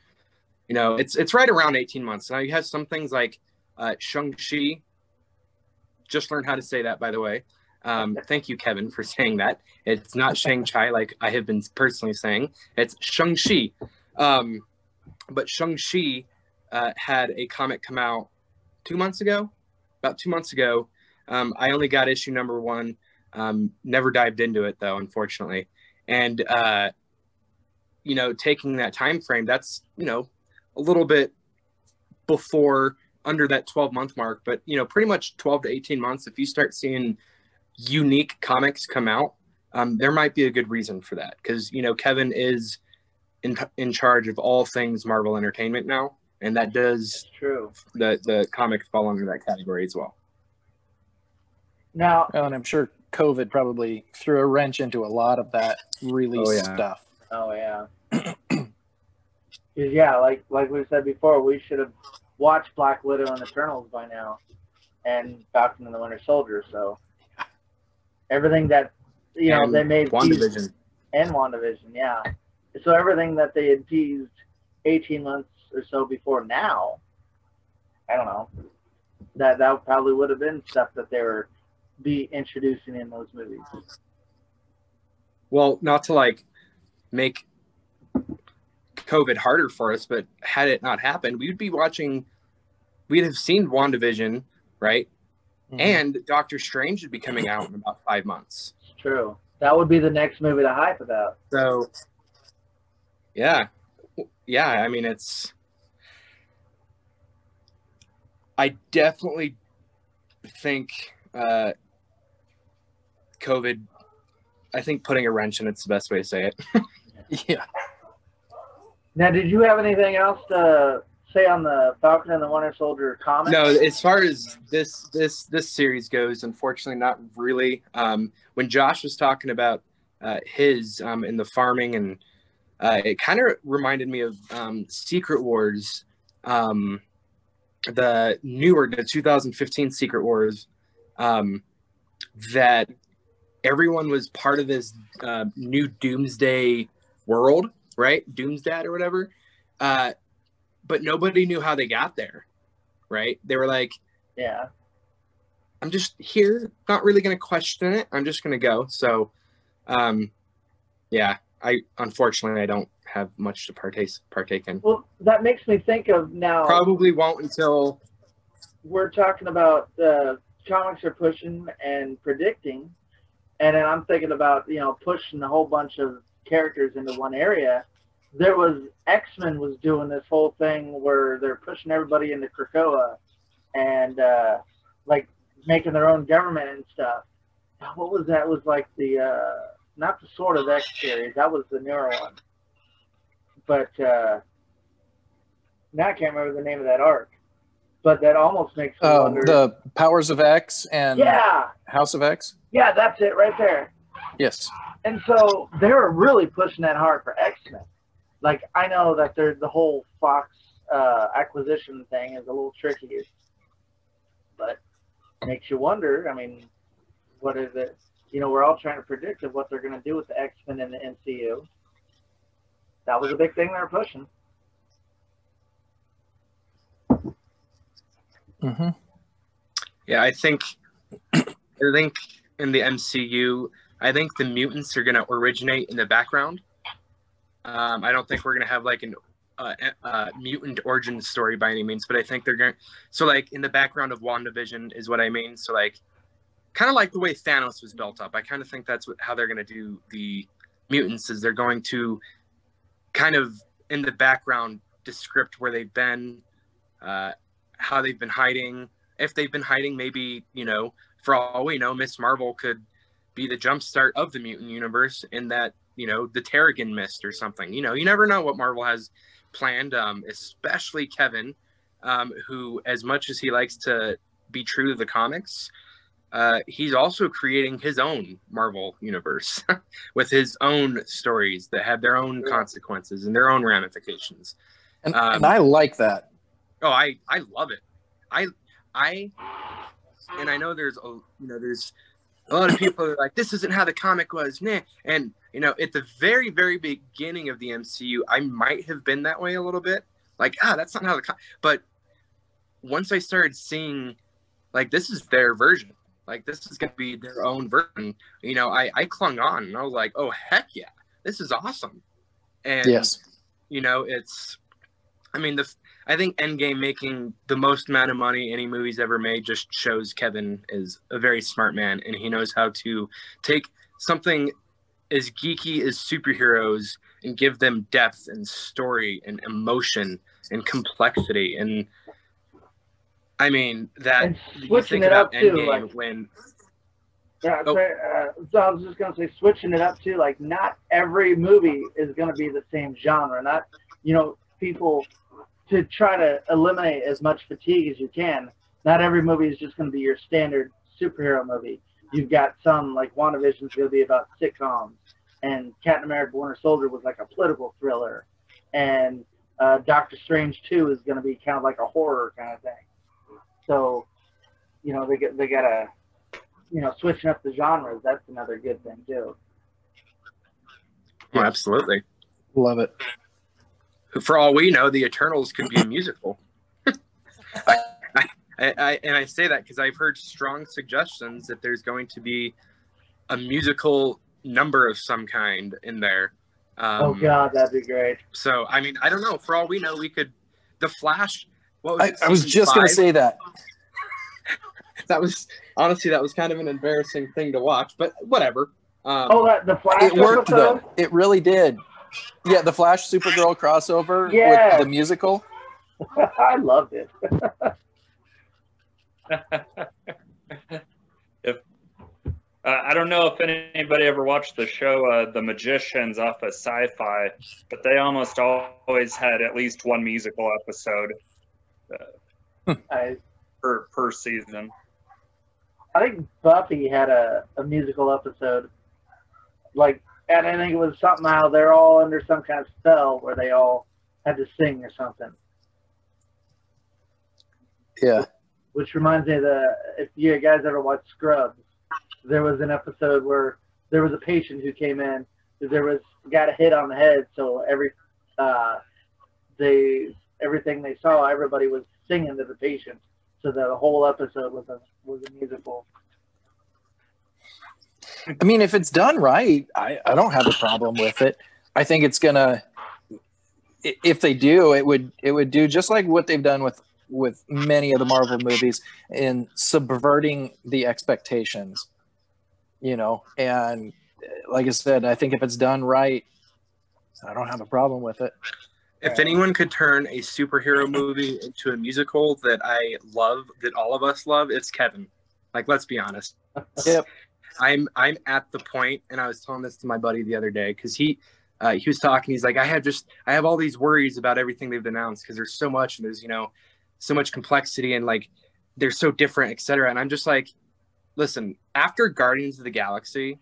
you know it's it's right around 18 months. Now you have some things like uh shang-chi. Just learned how to say that by the way. Um thank you kevin for [LAUGHS] saying that. It's not shang-chi like i have been personally saying. It's shang-chi. Um, but Shang Chi uh, had a comic come out two months ago, about two months ago. Um, I only got issue number one. Um, never dived into it though, unfortunately. And uh, you know, taking that time frame, that's you know a little bit before under that 12 month mark, but you know, pretty much 12 to 18 months. If you start seeing unique comics come out, um, there might be a good reason for that because you know Kevin is in in charge of all things Marvel Entertainment now, and that does true. The the comics fall under that category as well. Now, well, and I'm sure COVID probably threw a wrench into a lot of that release oh, stuff. Oh, yeah. oh stuff. yeah, 'Cause, yeah, like like we said before, we should have watched Black Widow and Eternals by now, and Falcon and the Winter Soldier. So everything that you know And they made WandaVision. and WandaVision, yeah. So everything that they had teased 18 months or so before now, I don't know, that that probably would have been stuff that they were be introducing in those movies. Well, not to like make COVID harder for us, but had it not happened, we would be watching. We'd have seen WandaVision, right? Mhm. And Doctor Strange would be coming out in about five months. It's true. That would be the next movie to hype about. So, yeah, yeah. I mean, it's. I definitely think uh, COVID. I think putting a wrench in it's the best way to say it. [LAUGHS] yeah. Now, did you have anything else to say on the Falcon and the Winter Soldier comic? No, as far as this this this series goes, unfortunately, not really. Um, when Josh was talking about uh, his um, in the farming, and uh, it kind of reminded me of um, Secret Wars, um, the newer, the 2015 Secret Wars, um, that everyone was part of this uh, new Doomsday world, right? Doomsday or whatever. Uh, but nobody knew how they got there, right? They were like, Yeah. I'm just here, not really going to question it. I'm just going to go. So, um, yeah, I unfortunately I don't have much to partake partake in. Well, that makes me think of now. Probably won't until we're talking about uh, comics are pushing and predicting, and then I'm thinking about you know pushing a whole bunch of characters into one area. There was X Men was doing this whole thing where they're pushing everybody into Krakoa, and uh, like making their own government and stuff. What was that? It was like the uh, not the Sword of X series. That was the newer one. But uh, now I can't remember the name of that arc. But that almost makes me Oh, wonder. the Powers of X and yeah, House of X. yeah, that's it right there. Yes. And so they were really pushing that hard for X Men. Like I know that there's the whole Fox uh, acquisition thing is a little tricky, but makes you wonder. I mean, what is it? You know, we're all trying to predict of what they're going to do with the X Men in the MCU. That was a big thing they were pushing. Hmm Yeah, I think I think in the MCU, I think the mutants are going to originate in the background. Um, I don't think we're going to have like an uh, uh, mutant origin story by any means, but I think they're going. to So like in the background of WandaVision is what I mean. So like, kind of like the way Thanos was built up. I kind of think that's what, how they're going to do the mutants. Is they're going to kind of in the background descript where they've been, uh, how they've been hiding. If they've been hiding, maybe you know, for all we know, Miss Marvel could be the jumpstart of the mutant universe in that you know the Terrigen mist or something. You know, you never know what Marvel has planned. Um, especially Kevin, um, who, as much as he likes to be true to the comics, uh, he's also creating his own Marvel universe [LAUGHS] with his own stories that have their own consequences and their own ramifications. And, Um, and I like that. Oh, I I love it. I I and I know there's a you know there's a lot of people are like this isn't how the comic was, nah. And you know at the very very beginning of the MCU, I might have been that way a little bit, like ah that's not how the com-. but once I started seeing like this is their version, like this is gonna be their own version, you know I I clung on and I was like oh heck yeah this is awesome, and Yes. You know, it's. I mean, the I think Endgame making the most amount of money any movie's ever made just shows Kevin is a very smart man and he knows how to take something as geeky as superheroes and give them depth and story and emotion and complexity and I mean that And you switching think it about up too, Endgame like- when Yeah, Oh. so, uh, so I was just gonna say switching it up too. Like, not every movie is gonna be the same genre. Not, you know, people to try to eliminate as much fatigue as you can. Not every movie is just gonna be your standard superhero movie. You've got some like WandaVision is gonna be about sitcoms, and Captain America: Winter Soldier was like a political thriller, and uh, Doctor Strange Two is gonna be kind of like a horror kind of thing. So, you know, they get they gotta you know, switching up the genres, that's another good thing too. oh, absolutely Love it. For all we know, the Eternals could be a [LAUGHS] musical. [LAUGHS] I, I, I, and I say that because I've heard strong suggestions that there's going to be a musical number of some kind in there. Um, oh God, that'd be great. So I mean, I don't know. For all we know, we could. The Flash. What was I, it, I was just going to say that. [LAUGHS] that was honestly that was kind of an embarrassing thing to watch, but whatever. Um, Oh, that the Flash It worked episode? though. It really did. Yeah, the Flash Supergirl crossover Yeah. with the musical. [LAUGHS] I loved it. [LAUGHS] if uh, I don't know if anybody ever watched the show uh, The Magicians off of Sci-Fi, but they almost always had at least one musical episode [LAUGHS] I per per season. I think Buffy had a, a musical episode. Like, and I think it was something how they're all under some kind of spell where they all had to sing or something. Yeah. Which reminds me of the if you guys ever watched Scrubs, there was an episode where there was a patient who came in. There was got a hit on the head, so every uh, they everything they saw, everybody was singing to the patient. So the whole episode was a was a musical. I mean, if it's done right, I, I don't have a problem with it. I think it's gonna. If they do, it would it would do just like what they've done with with many of the Marvel movies in subverting the expectations. You know, and uh, like I said, I think if it's done right, I don't have a problem with it. If anyone could turn a superhero movie into a musical that I love, that all of us love, it's Kevin. Like, let's be honest. Yep. I'm I'm at the point, and I was telling this to my buddy the other day because he uh, he was talking. He's like, I have just I have all these worries about everything they've announced because there's so much and there's you know so much complexity and like they're so different, etc. And I'm just like, listen, after Guardians of the Galaxy,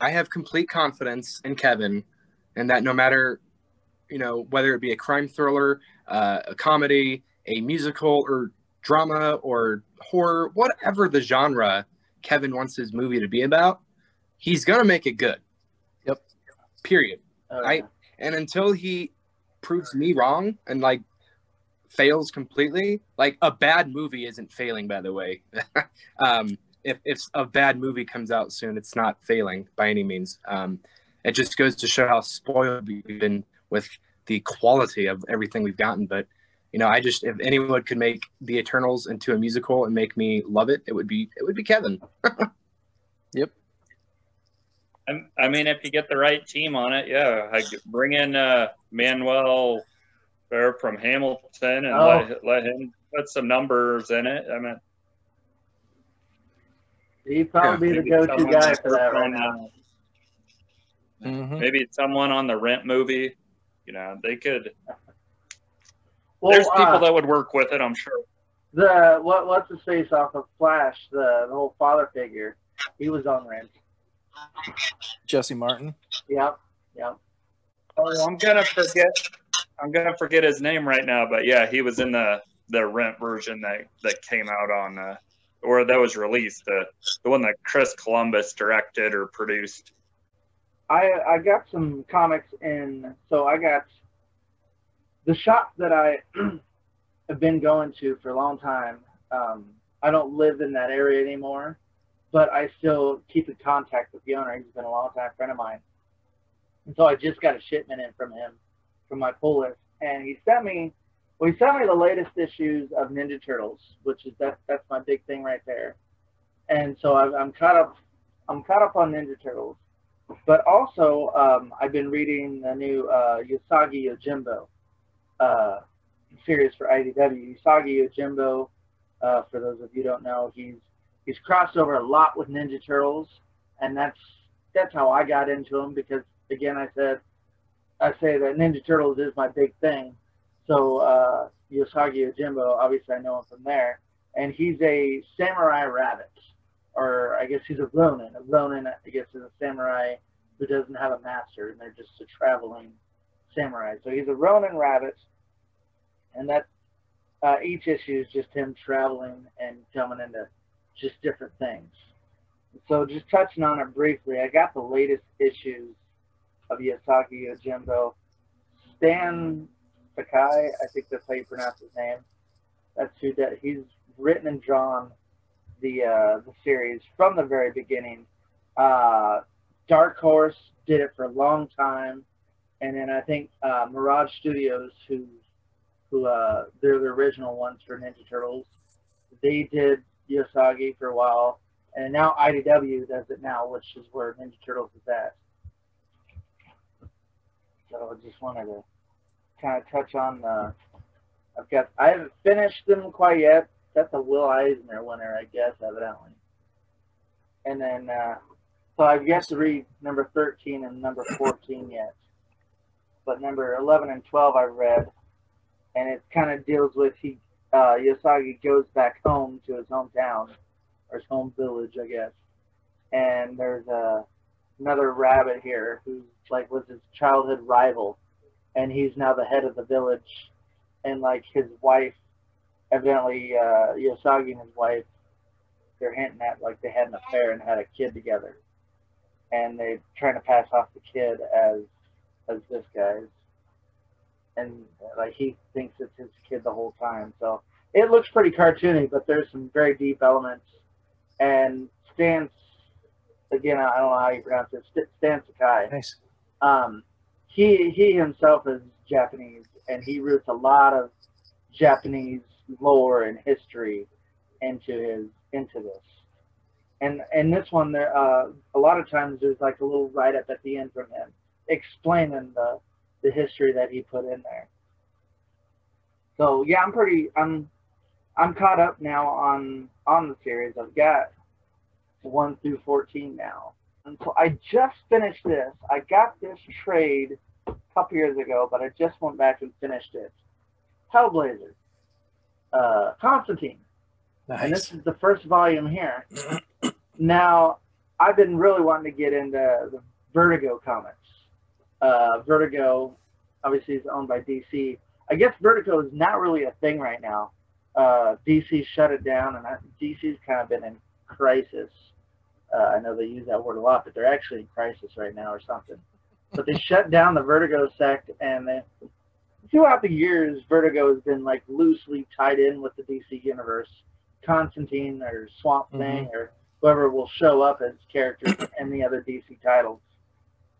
I have complete confidence in Kevin, and that no matter you know whether it be a crime thriller, uh, a comedy, a musical, or drama or horror, whatever the genre Kevin wants his movie to be about, he's gonna make it good. Yep. Period. Right. I- And until he proves me wrong and like fails completely, like a bad movie isn't failing, by the way. [LAUGHS] um, if, if a bad movie comes out soon, it's not failing by any means. Um, it just goes to show how spoiled we've been with the quality of everything we've gotten. But you know, I just if anyone could make the Eternals into a musical and make me love it, it would be it would be Kevin. [LAUGHS] Yep. I, I mean, if you get the right team on it, yeah, I bring in uh, Manuel Bear from Hamilton and Oh. let, let him put some numbers in it. I mean, he'd probably be the go-to guy for that right on, now. uh, Mhm. Maybe someone on the Rent movie. You know, they could. Well, there's people uh, that would work with it. I'm sure. the what what's his face off of Flash, the, the whole father figure. He was on Rent. Jesse Martin. Yep, yep. Oh, I'm gonna forget. I'm gonna forget his name right now, but yeah, he was in the the Rent version that that came out on, uh, or that was released. The the one that Chris Columbus directed or produced. I I got some comics in, so I got the shop that I [CLEARS THROAT] have been going to for a long time. Um, I don't live in that area anymore, but I still keep in contact with the owner. He's been a long time friend of mine, and so I just got a shipment in from him, from my pull list, and he sent me. Well, he sent me the latest issues of Ninja Turtles, which is that that's my big thing right there. And so I've, I'm caught up. I'm caught up on Ninja Turtles, but also um, I've been reading the new uh, Usagi Yojimbo uh, series for IDW. Usagi Yojimbo, uh, for those of you don't know, he's he's crossed over a lot with Ninja Turtles, and that's that's how I got into him because again I said I say that Ninja Turtles is my big thing. So uh, Usagi Yojimbo, obviously I know him from there, and he's a samurai rabbit, or I guess he's a ronin. A ronin, I guess, is a samurai who doesn't have a master, and they're just a traveling samurai. So he's a ronin rabbit, and that uh, each issue is just him traveling and coming into just different things. So just touching on it briefly, I got the latest issues of Usagi Yojimbo. Stan Sakai, I think that's how you pronounce his name. That's who that he's written and drawn the uh, the series from the very beginning. Uh, Dark Horse did it for a long time, and then I think uh, Mirage Studios, who who uh, they're the original ones for Ninja Turtles, they did Usagi for a while, and now IDW does it now, which is where Ninja Turtles is at. So I just wanted to kind of touch on the. I've got. I haven't finished them quite yet. That's a Will Eisner winner, I guess, evidently. And then, uh, so I've yet to read number 13 and number 14 yet. But number 11 and 12 I've read. And it kind of deals with he, uh, Usagi goes back home to his hometown, or his home village, I guess. And there's a, another rabbit here who's like was his childhood rival, and he's now the head of the village, and like his wife, evidently uh, Usagi and his wife, they're hinting at like they had an affair and had a kid together, and they're trying to pass off the kid as as this guy's, and like he thinks it's his kid the whole time. So it looks pretty cartoony, but there's some very deep elements, and Stan again, I don't know how you pronounce it, Stan Sakai. Nice. Um, he he himself is Japanese, and he roots a lot of Japanese lore and history into his into this. And and this one, there uh, a lot of times there's like a little write up at the end from him explaining the the history that he put in there. So yeah, I'm pretty I'm I'm caught up now on on the series. I've got one through fourteen now. And so I just finished this. I got this trade a couple years ago, but I just went back and finished it. Hellblazer, uh, Constantine, Nice. and this is the first volume here. [CLEARS THROAT] now, I've been really wanting to get into the Vertigo comics. Uh, Vertigo, obviously, is owned by DC. I guess Vertigo is not really a thing right now. Uh, DC shut it down, and I, DC's kind of been in crisis. Uh, I know they use that word a lot, but they're actually in crisis right now or something. But they [LAUGHS] shut down the Vertigo sect, and they, throughout the years, Vertigo has been like loosely tied in with the DC universe. Constantine or Swamp Thing or whoever will show up as characters in the other DC titles.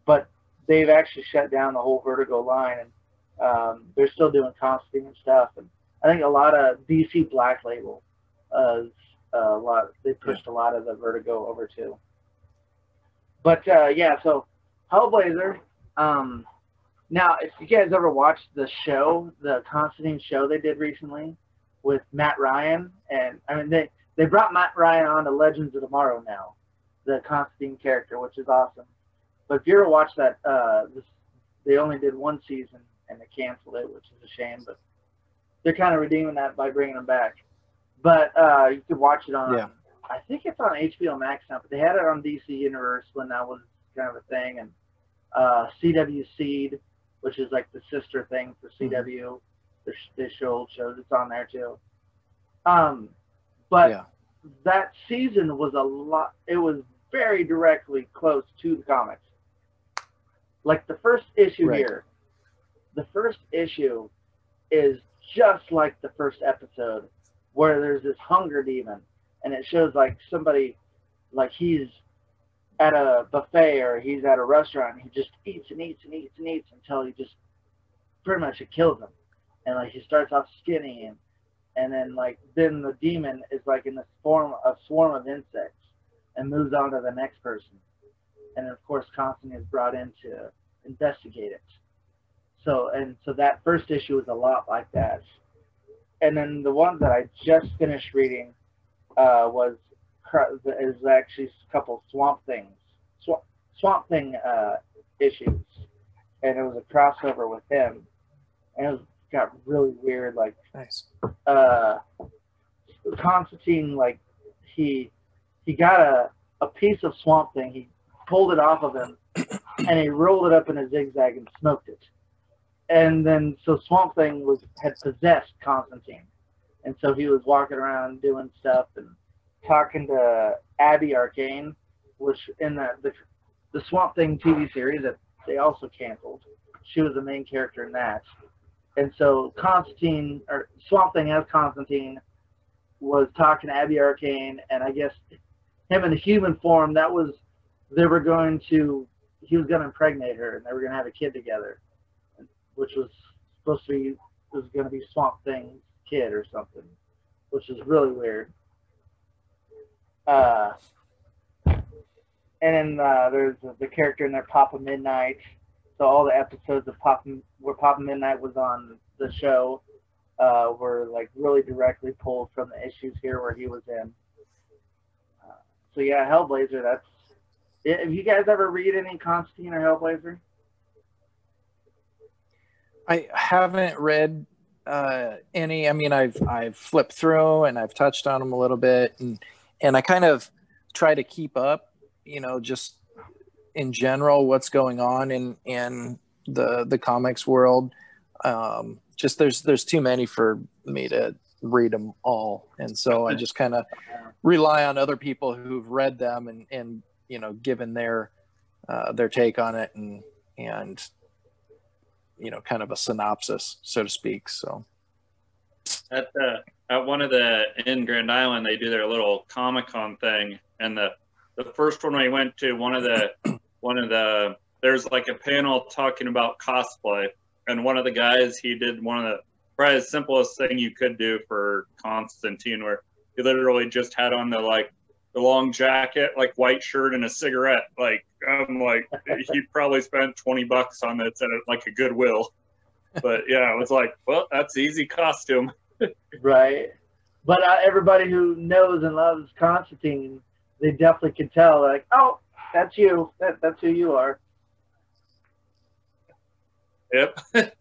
But they've actually shut down the whole Vertigo line, and um, they're still doing Constantine and stuff. And I think a lot of DC Black Label uh, a lot. They pushed a lot of the Vertigo over too. But uh, yeah, so Hellblazer. Um, now, if you guys ever watched the show, the Constantine show they did recently with Matt Ryan, and I mean they they brought Matt Ryan on to Legends of Tomorrow now, the Constantine character, which is awesome. But if you ever watch that, uh, this, they only did one season and they canceled it, which is a shame. But they're kind of redeeming that by bringing them back. But uh, you could watch it on. Yeah. I think it's on HBO Max now, but they had it on DC Universe when that was kind of a thing, and uh, CW Seed, which is like the sister thing for CW. The show old shows, it's on there too. Um, but Yeah. that season was a lot. It was very directly close to the comics. Like the first issue Right. here, the first issue is just like the first episode, where there's this hunger demon, and it shows like somebody, like he's at a buffet or he's at a restaurant, and he just eats and eats and eats and eats until he just pretty much it kills him, and like he starts off skinny and and then like then the demon is like in the form of a swarm of insects and moves on to the next person, and of course Constantine is brought in to investigate it. So and so that first issue was a lot like that, and then the one that I just finished reading uh, was is actually a couple Swamp Things, Swamp, Swamp Thing uh, issues, and it was a crossover with him, and it was, got really weird. Like, Nice. uh, Constantine, like he he got a a piece of Swamp Thing, he pulled it off of him, and he rolled it up in a zigzag and smoked it, and then so Swamp Thing was had possessed Constantine, and so he was walking around doing stuff and talking to Abby Arcane, which in the the, the Swamp Thing TV series that they also canceled. She was the main character in that. And so Constantine or Swamp Thing as Constantine was talking to Abby Arcane and I guess him in the human form, that was they were going to he was gonna impregnate her and they were gonna have a kid together. Which was supposed to be was gonna be Swamp Thing's kid or something. Which is really weird. Uh, and then uh, there's the character in there, Papa Midnight. So all the episodes of Papa, where Papa Midnight was on the show, uh, were like really directly pulled from the issues here where he was in. Uh, so yeah, Hellblazer. That's. Have you guys ever read any Constantine or Hellblazer? I haven't read uh, any. I mean, I've I've flipped through and I've touched on them a little bit, and and I kind of try to keep up, you know, just in general what's going on in in the the comics world. Um, just there's there's too many for me to read them all, and so I [LAUGHS] just kind of rely on other people who've read them and and you know given their uh, their take on it and and you know kind of a synopsis so to speak. So at the at one of the in Grand Island, they do their little Comic Con thing, and the the first one we went to, one of the [CLEARS THROAT] one of the there's like a panel talking about cosplay, and one of the guys he did one of the probably the simplest thing you could do for Constantine, where he literally just had on the like the long jacket, like white shirt and a cigarette. Like I'm like he probably spent twenty bucks on this at like a Goodwill. But yeah, it was like, well, that's easy costume. [LAUGHS] right. But uh, everybody who knows and loves Constantine, they definitely can tell. Like, oh, that's you. That, that's who you are. Yep. [LAUGHS]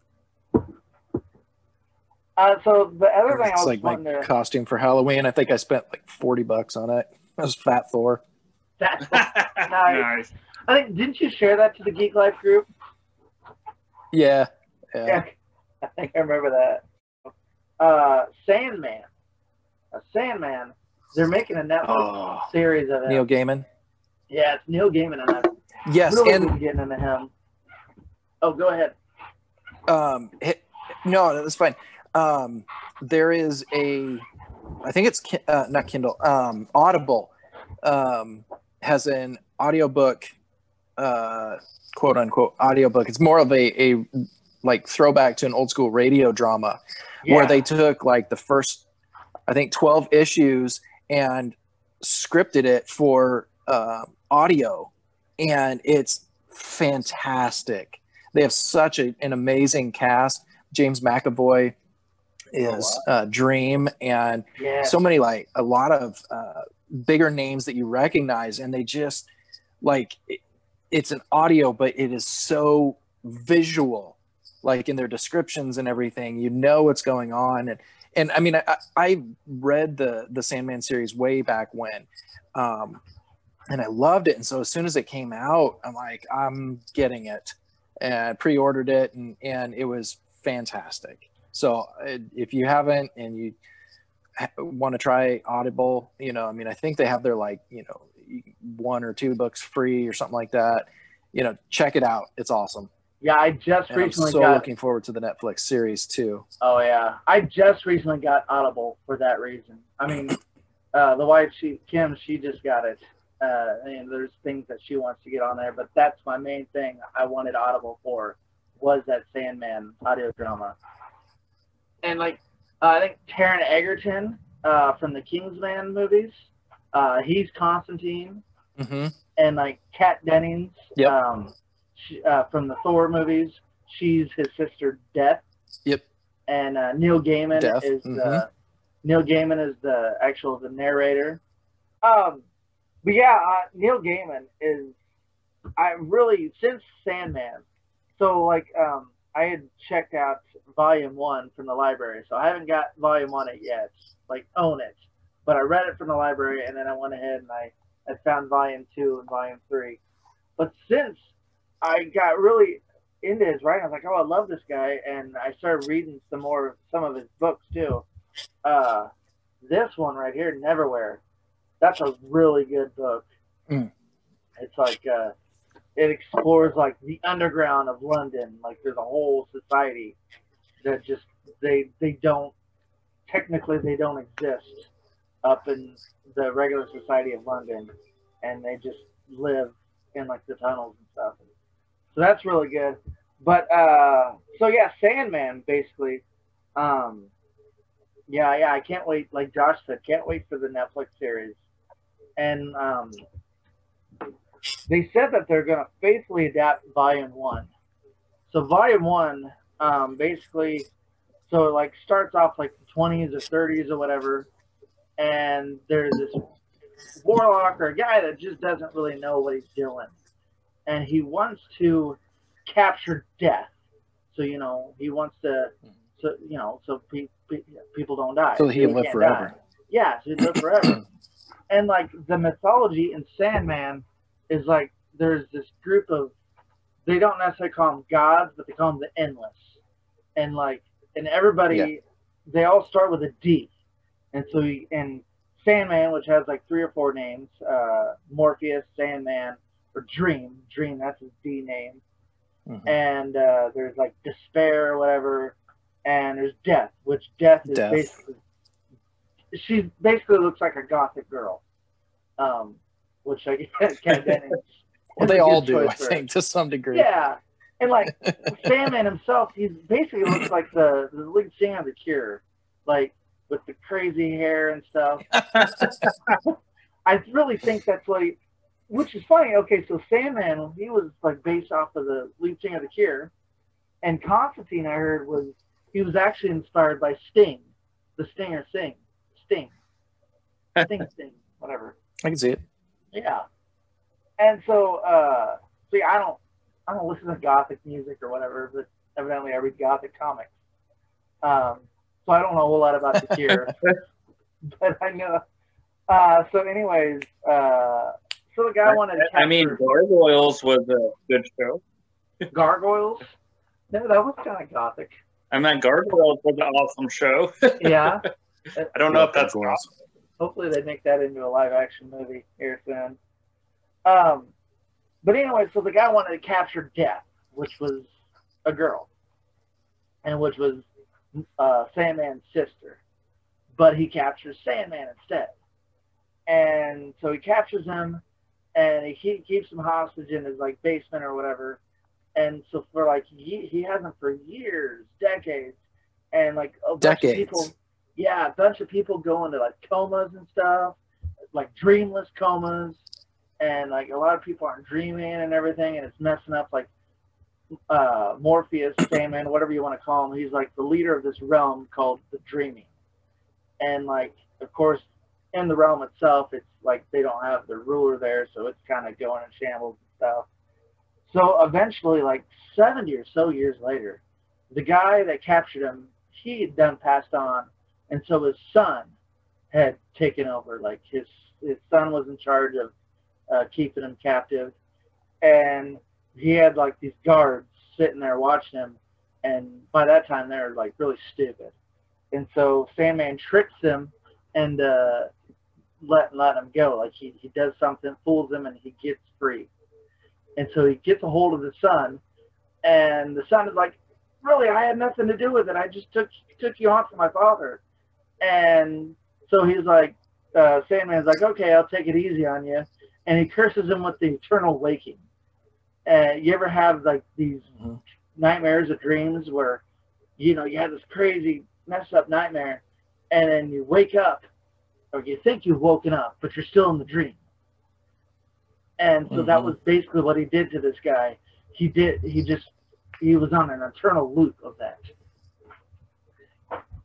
Uh, so the other thing I it's was like my to costume for Halloween. I think I spent like forty bucks on it. That was Fat Thor. that, [LAUGHS] nice. I think didn't you share that to the Geek Life group? Yeah, yeah. Yeah, [LAUGHS] I think I remember that. Uh, Sandman, a Sandman. They're making a Netflix Oh, series of it. Neil Gaiman. Yeah, it's Neil Gaiman, and I'm Yes, really and been getting into him. Oh, go ahead. um, hi- no, that's fine. Um, there is a, I think it's uh, not Kindle. Um, Audible um, has an audiobook, uh, quote unquote audiobook. It's more of a a like throwback to an old school radio drama where they took like the first, I think, 12 issues and scripted it for uh, audio. And it's fantastic. They have such a, an amazing cast. James McAvoy is uh, Dream, and yeah. so many like a lot of uh, bigger names that you recognize, and they just like it, it's an audio, but it is so visual, like in their descriptions and everything. You know what's going on, and and I mean I, I- I read the the Sandman series way back when, um, and I loved it. And so as soon as it came out, I'm like I'm getting it, and pre-ordered it, and and it was fantastic. So uh, if you haven't and you want to try Audible, you know, I mean, I think they have their like, you know, one or two books free or something like that. You know, check it out. It's awesome. yeah, I just And I'm so got. looking forward to the Netflix series too. Oh yeah, I just recently got Audible for that reason. I mean, uh, the wife, she Kim, she just got it. Uh, and there's things that she wants to get on there, but that's my main thing. I wanted Audible for was that Sandman audio drama. And like uh, I think Taron Egerton uh, from the Kingsman movies, uh, he's Constantine, hmm and like Kat Dennings Yep. um, she, uh, from the Thor movies, she's his sister Death. Yep. And uh, Neil Gaiman Death, is the mhm. Neil Gaiman is the actual the narrator. Um, but yeah, uh, Neil Gaiman is I really since Sandman. So like um, I had checked out Volume One from the library, so I haven't got Volume One it yet, like own it. But I read it from the library, and then I went ahead and I, I found Volume Two and Volume Three. But since I got really into his writing, I was like, oh, I love this guy, and I started reading some more some of his books too. Uh, this one right here, Neverwhere, that's a really good book. Mm. It's like uh, it explores like the underground of London. Like there's a whole society that just they they don't technically they don't exist up in the regular society of London, and they just live in like the tunnels and stuff. So that's really good. But uh, so yeah, Sandman basically. Um, yeah, yeah, I can't wait. Like Josh said, can't wait for the Netflix series. And um, they said that they're going to faithfully adapt Volume One. So Volume One, um, basically, so it like starts off like the 20s or 30s or whatever, and there's this warlock or a guy that just doesn't really know what he's doing, and he wants to capture death. So you know he wants to, so you know, so pe- pe- people don't die. So he can live forever. die. Yeah, so he live forever. and like the mythology in Sandman is like there's this group of they don't necessarily call them gods, but they call them the endless. And like and everybody Yeah. they all start with a D. And so he, and Sandman, which has like three or four names, uh, Morpheus, Sandman, or Dream. Dream, that's his D name. Mhm. And uh, there's like Despair or whatever. And there's Death, which Death is Death. basically she basically looks like a gothic girl. Um, which I guess Kat Dennings Well, they all do, I choice for her. think, to some degree. Yeah, and like [LAUGHS] Sandman himself, he basically looks like the the lead singer of the Cure, like with the crazy hair and stuff. [LAUGHS] [LAUGHS] I really think that's what he, which is funny. Okay, so Sandman, he was like based off of the lead singer of the Cure, and Constantine, I heard was he was actually inspired by Sting, the Stinger Sing, Sting, Sting, Sting, whatever. I can see it. Yeah. And so, uh, see, I don't, I don't listen to gothic music or whatever, but evidently I read gothic comics. Um, so I don't know a whole lot about the [LAUGHS] Cure, but I know. Uh, so, anyways, uh, so the guy wanted to capture I mean, Gargoyles was a good show. gargoyles. No, that was kind of gothic. I meant Gargoyles was an awesome show. Yeah. [LAUGHS] I don't know if that's Gargoyles. Hopefully they make that into a live action movie here soon. Um, but anyway, so the guy wanted to capture Death, which was a girl, and which was uh, Sandman's sister, but he captures Sandman instead. And so he captures him, and he keep, keeps him hostage in his like basement or whatever. And so for like he, he has him for years, decades, and like a bunch of people, yeah, a bunch of people go into like comas and stuff, like dreamless comas, and like a lot of people aren't dreaming and everything, and it's messing up like uh, Morpheus, Sandman, whatever you want to call him. He's like the leader of this realm called the Dreaming, and like of course in the realm itself, it's like they don't have the ruler there, so it's kind of going in shambles and stuff. So eventually, like 70 or so years later, the guy that captured him, he had done passed on, and so his son had taken over. Like his his son was in charge of uh, keeping him captive, and he had like these guards sitting there watching him, and by that time they're like really stupid, and so Sandman tricks them and uh, let let him go. Like he he does something, fools him, and he gets free, and so he gets a hold of the son, and the son is like, really, I had nothing to do with it. I just took took you on for my father, and so he's like, uh, Sandman's like, okay, I'll take it easy on you, and he curses him with the eternal waking. Uh, you ever have like these Mhm. nightmares or dreams where, you know, you have this crazy messed up nightmare, and then you wake up, or you think you've woken up, but you're still in the dream. And so that Mhm. was basically what he did to this guy. He did. He just he was on an eternal loop of that.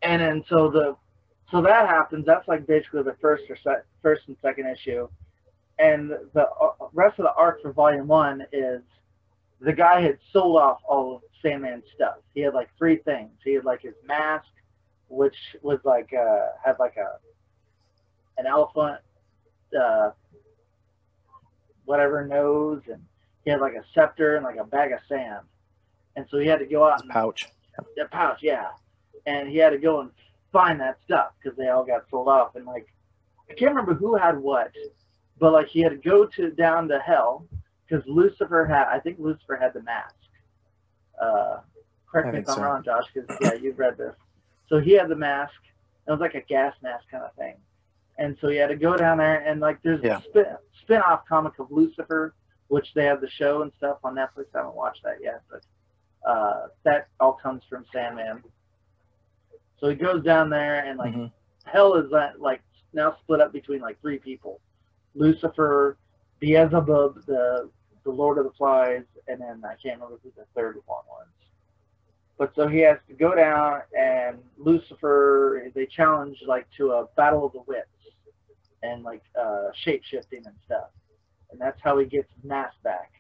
And then so the so that happens. That's like basically the first or se- first and second issue, and the uh, rest of the arc for volume one is the guy had sold off all of Sandman's stuff. He had like three things. He had like his mask, which was like uh had like a an elephant uh whatever nose and he had like a scepter and like a bag of sand. And so he had to go out and Pouch. the pouch, yeah. And he had to go and find that stuff because they all got sold off. And like, I can't remember who had what, but like he had to go to down to hell because Lucifer had, I think Lucifer had the mask. Uh, correct me if I'm so. wrong, Josh, because yeah, you've read this. So he had the mask. It was like a gas mask kind of thing. And so he had to go down there and like there's Yeah. a spin, spin-off comic of Lucifer, which they have the show and stuff on Netflix. I haven't watched that yet, but uh, that all comes from Sandman. So he goes down there and like Mhm. hell is uh, like now split up between like three people: Lucifer, Beelzebub, the the Lord of the Flies, and then I can't remember who the third one was. But so he has to go down and Lucifer. They challenge like to a battle of the wits and like uh, shape shifting and stuff, and that's how he gets mask back.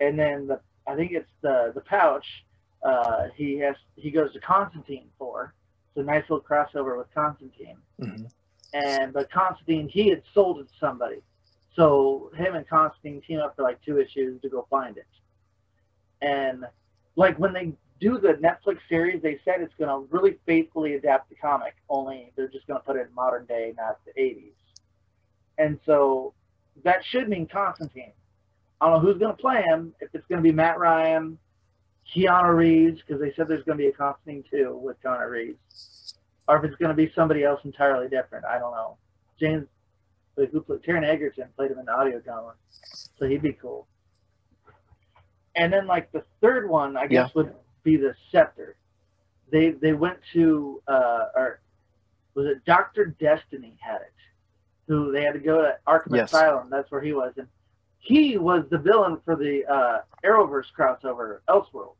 And then the I think it's the the pouch. Uh, he has he goes to Constantine for. It's a nice little crossover with Constantine. Mhm. And but Constantine he had sold it to somebody, so him and Constantine team up for like two issues to go find it. And like when they do the Netflix series, they said it's going to really faithfully adapt the comic. Only they're just going to put it in modern day, not the 80s. And so that should mean Constantine. I don't know who's going to play him. If it's going to be Matt Ryan, Keanu Reeves, because they said there's going to be a Constantine too with Keanu Reeves, or if it's going to be somebody else entirely different. I don't know. James, who played Taron Egerton played him in the audio drama, so he'd be cool. And then like the third one, I guess would be the Scepter. They they went to uh, or was it Doctor Destiny had it, who they had to go to Arkham Yes. Asylum. That's where he was, and he was the villain for the uh, Arrowverse crossover, Elseworlds.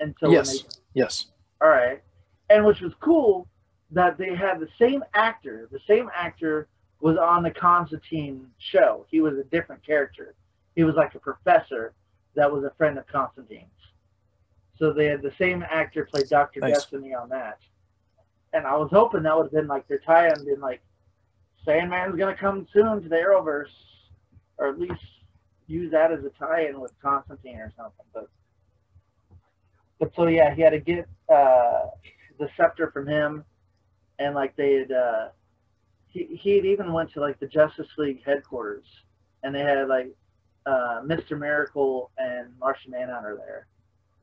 And so yes. they Yes. all right. And which was cool that they had the same actor. The same actor was on the Constantine show. He was a different character. He was like a professor that was a friend of Constantine's. So they had the same actor play Doctor Nice. Destiny on that. And I was hoping that would have been like their tie-in, been like Sandman's gonna come soon to the Arrowverse, or at least use that as a tie-in with Constantine or something. But but so yeah, he had to get uh, the scepter from him, and like they had, uh, he he had even went to like the Justice League headquarters, and they had like uh, Mister Miracle and Martian Manhunter there.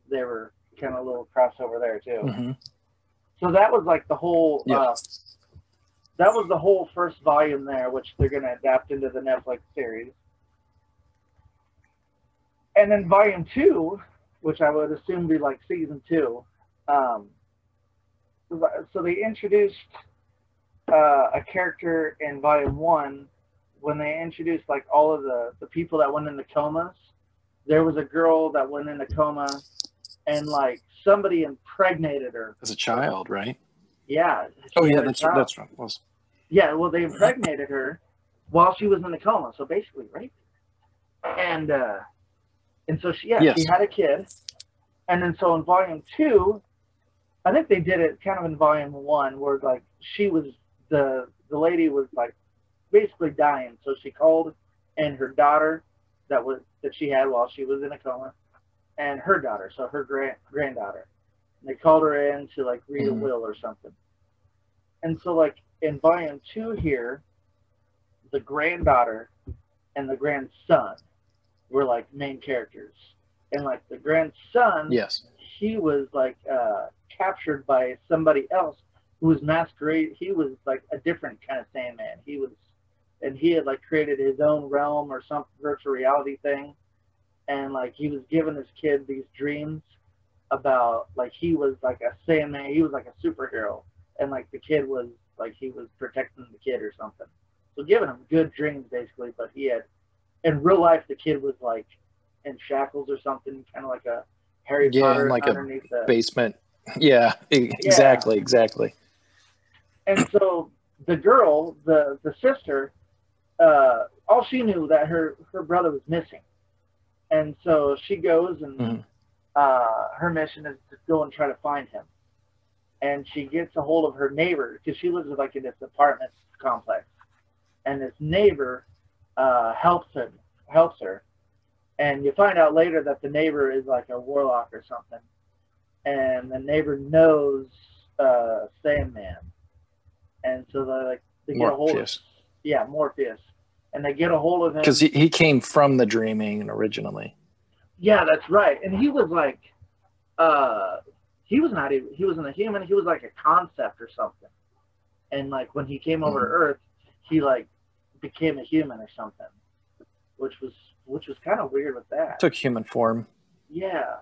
They were kind of a little crossover there too. hmm So that was like the whole. Yeah. Uh, that was the whole first volume there, which they're going to adapt into the Netflix series. And then volume two, which I would assume be like season two. Um, so they introduced uh, a character in volume one when they introduced like all of the, the people that went into comas. There was a girl that went into coma, and like somebody impregnated her. As a child, right? Yeah. Oh yeah, that's child. that's right. Was Yeah, well, they impregnated her while she was in a coma, so basically rape. And uh, and so she yeah Yes. she had a kid, and then so in volume two, I think they did it kind of in volume one where like she was the the lady was like basically dying, so she called and her daughter that was that she had while she was in a coma, and her daughter, so her grand granddaughter. And they called her in to like read Mhm. a will or something. And so like in volume two here, the granddaughter and the grandson were like main characters. And like the grandson, yes. he was like uh, captured by somebody else who was masquerade. He was like a different kind of Sandman. He was, and he had like created his own realm or some virtual reality thing. and like he was giving his kid these dreams about like he was like a Sandman, he was like a superhero, and like the kid was like he was protecting the kid or something. So giving him good dreams basically, but he had in real life the kid was like in shackles or something, kind of like a Harry Yeah, Potter like a the Basement. [LAUGHS] Yeah, e- exactly, exactly. and so the girl, the the sister, uh, all she knew that her her brother was missing, and so she goes and Mhm. uh, her mission is to go and try to find him. And she gets a hold of her neighbor because she lives like in this apartment complex, and this neighbor uh, helps her helps her, and you find out later that the neighbor is like a warlock or something, and the neighbor knows uh, Sandman, and so they like they get a hold of Morpheus. yeah Morpheus, and they get a hold of him Because he, he came from the dreaming originally. Yeah, that's right. And he was like, uh, he was not even, he wasn't a human. He was like a concept or something. And like when he came over to Earth, he like became a human or something, which was, which was kind of weird with that. Took human form. Yeah.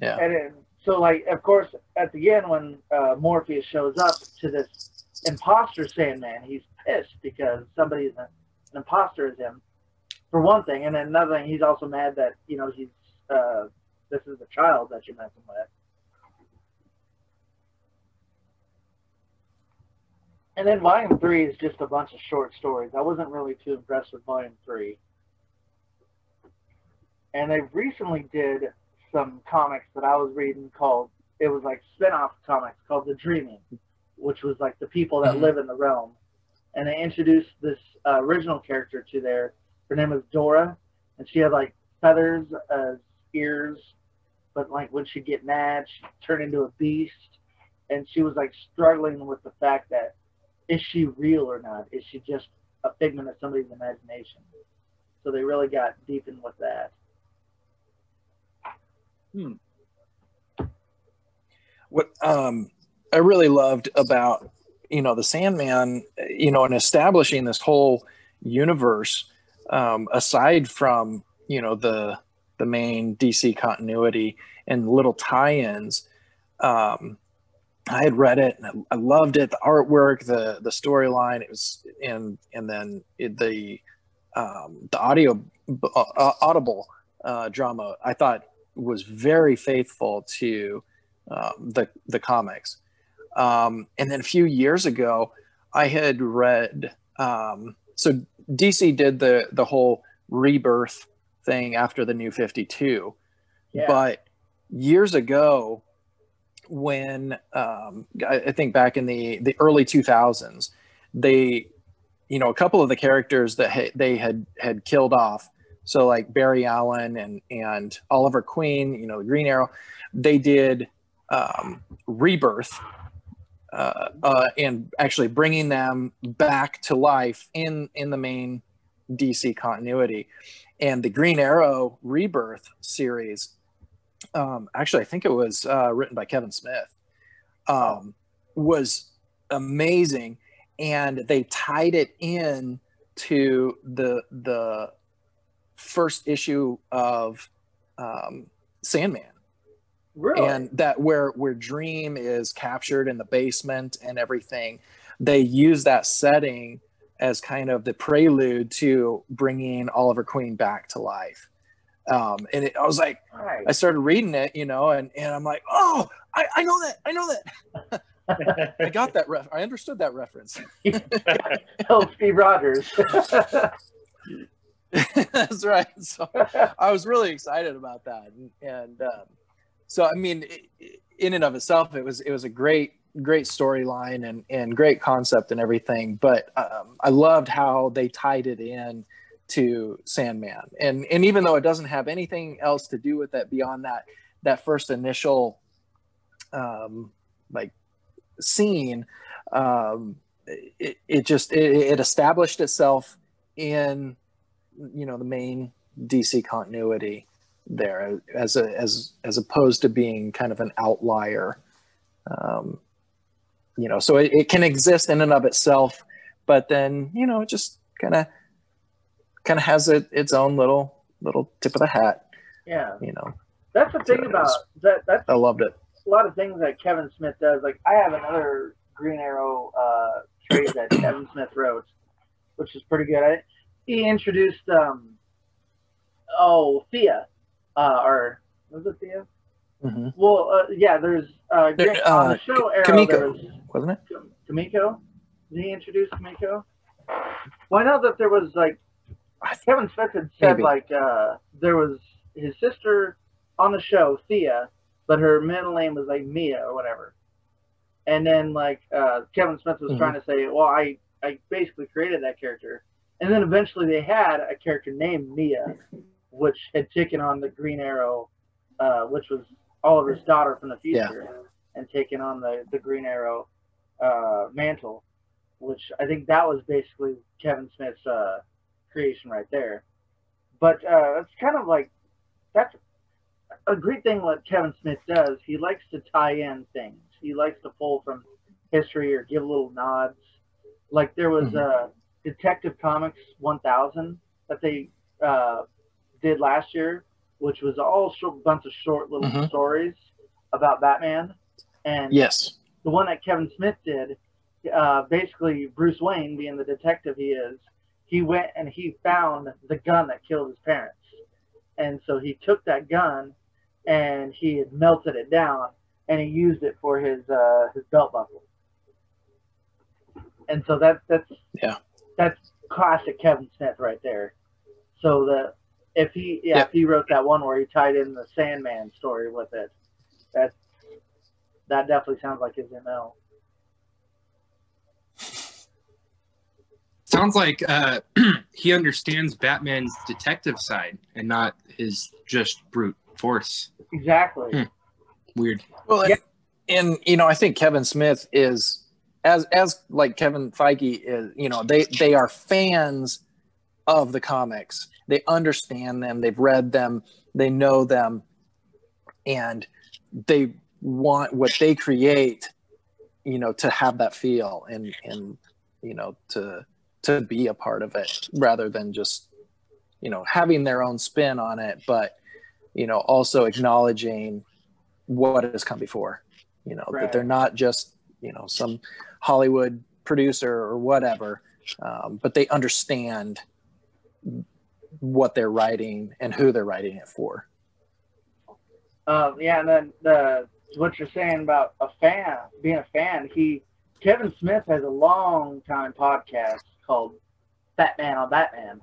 Yeah. And then, so like, of course, at the end when uh, Morpheus shows up to this imposter Sandman, he's pissed because somebody's an, an imposter is him, for one thing. And then another thing, he's also mad that, you know, he's, uh, this is the child that you're messing with. And then volume three is just a bunch of short stories. I wasn't really too impressed with volume three. And they recently did some comics that I was reading called it was like spin-off comics called The Dreaming, which was like the people that Mhm. live in the realm. And they introduced this uh, original character to there. Her name was Dora, and she had like feathers as ears, but like when she'd get mad, she'd turn into a beast. And she was like struggling with the fact that is she real or not? Is she just a figment of somebody's imagination? So they really got deep in with that. what um I really loved about you know the Sandman, you know, and establishing this whole universe um, aside from you know the the main DC continuity and little tie-ins. Um, I had read it and I loved it. The artwork, the the storyline, it was and and then it, the um, the audio uh, audible uh, drama. I thought was very faithful to um, the the comics. Um, and then a few years ago, I had read. Um, so DC did the the whole rebirth thing after the New Fifty Two, Yeah. but years ago, when um, I, think back in the the early two thousands, they, you know, a couple of the characters that ha- they had had killed off. So like Barry Allen and and Oliver Queen, you know, the Green Arrow, they did um, rebirth uh, uh, and actually bringing them back to life in in the main DC continuity. And the Green Arrow rebirth series, um, actually, I think it was uh, written by Kevin Smith, um, was amazing, and they tied it in to the the first issue of um, Sandman. Really? and that where where dream is captured in the basement and everything they use that setting as kind of the prelude to bringing oliver queen back to life um, and it, i was like right. i started reading it you know and, and i'm like oh I, I know that i know that [LAUGHS] i got that ref- i understood that reference [LAUGHS] Tell Steve Rogers. [LAUGHS] that's right so I was really excited about that, and, and um, so I mean, in and of itself, it was it was a great great storyline and and great concept and everything. But um, I loved how they tied it in to Sandman, and and even though it doesn't have anything else to do with that beyond that that first initial um, like scene, um, it, it just it, it established itself in you know the main DC continuity there as a as as opposed to being kind of an outlier. Um, you know, so it, it can exist in and of itself, but then you know it just kind of kind of has it, its own little little tip of the hat. Yeah, You know, that's the thing So about was- that. That's I loved it. a lot of things that Kevin Smith does. Like I have another Green Arrow uh, trade that [COUGHS] Kevin Smith wrote, which is pretty good. I, he introduced um, oh Thea, uh, or was it Thea? hmm Well, uh, yeah. There's uh, There- Grant- on uh, the show Arrow. Kamiko. Was Wasn't it? Kamiko. Did he introduce Kamiko? Well, I know that there was like Kevin Smith had said Maybe. like uh, there was his sister on the show Thea, but her middle name was like Mia or whatever. And then like uh, Kevin Smith was Mhm. trying to say, well, I I basically created that character, and then eventually they had a character named Mia, [LAUGHS] which had taken on the Green Arrow, uh, which was Oliver's daughter from the future, and taken on the the Green Arrow uh, mantle, which I think that was basically Kevin Smith's uh, creation right there. But uh, it's kind of like that's a great thing what Kevin Smith does. He likes to tie in things. He likes to pull from history or give little nods. Like there was Mhm. uh, Detective Comics 1000 that they uh, did last year, which was all short, bunch of short little Mhm. stories about Batman. And Yes. the one that Kevin Smith did, uh, basically Bruce Wayne, being the detective he is, he went and he found the gun that killed his parents, and so he took that gun and he had melted it down and he used it for his uh, his belt buckle. And so that that's Yeah. that's classic Kevin Smith right there. So the if he yeah, Yeah. if he wrote that one where he tied in the Sandman story with it, that that definitely sounds like his ML. Sounds like uh, [CLEARS THROAT] he understands Batman's detective side and not his just brute force. Exactly. Hmm. Weird. Well, Yeah. and, and you know, I think Kevin Smith is as as like Kevin Feige is. You know, they they are fans of the comics. They understand them. They've read them. They know them, and they want what they create. You know, to have that feel and and you know to to be a part of it rather than just you know having their own spin on it, but you know also acknowledging what has come before you know Right. that they're not just you know some hollywood producer or whatever um, but they understand what they're writing and who they're writing it for Um, yeah, and then the what you're saying about a fan being a fan, he Kevin Smith has a long time podcast called Batman on Batman.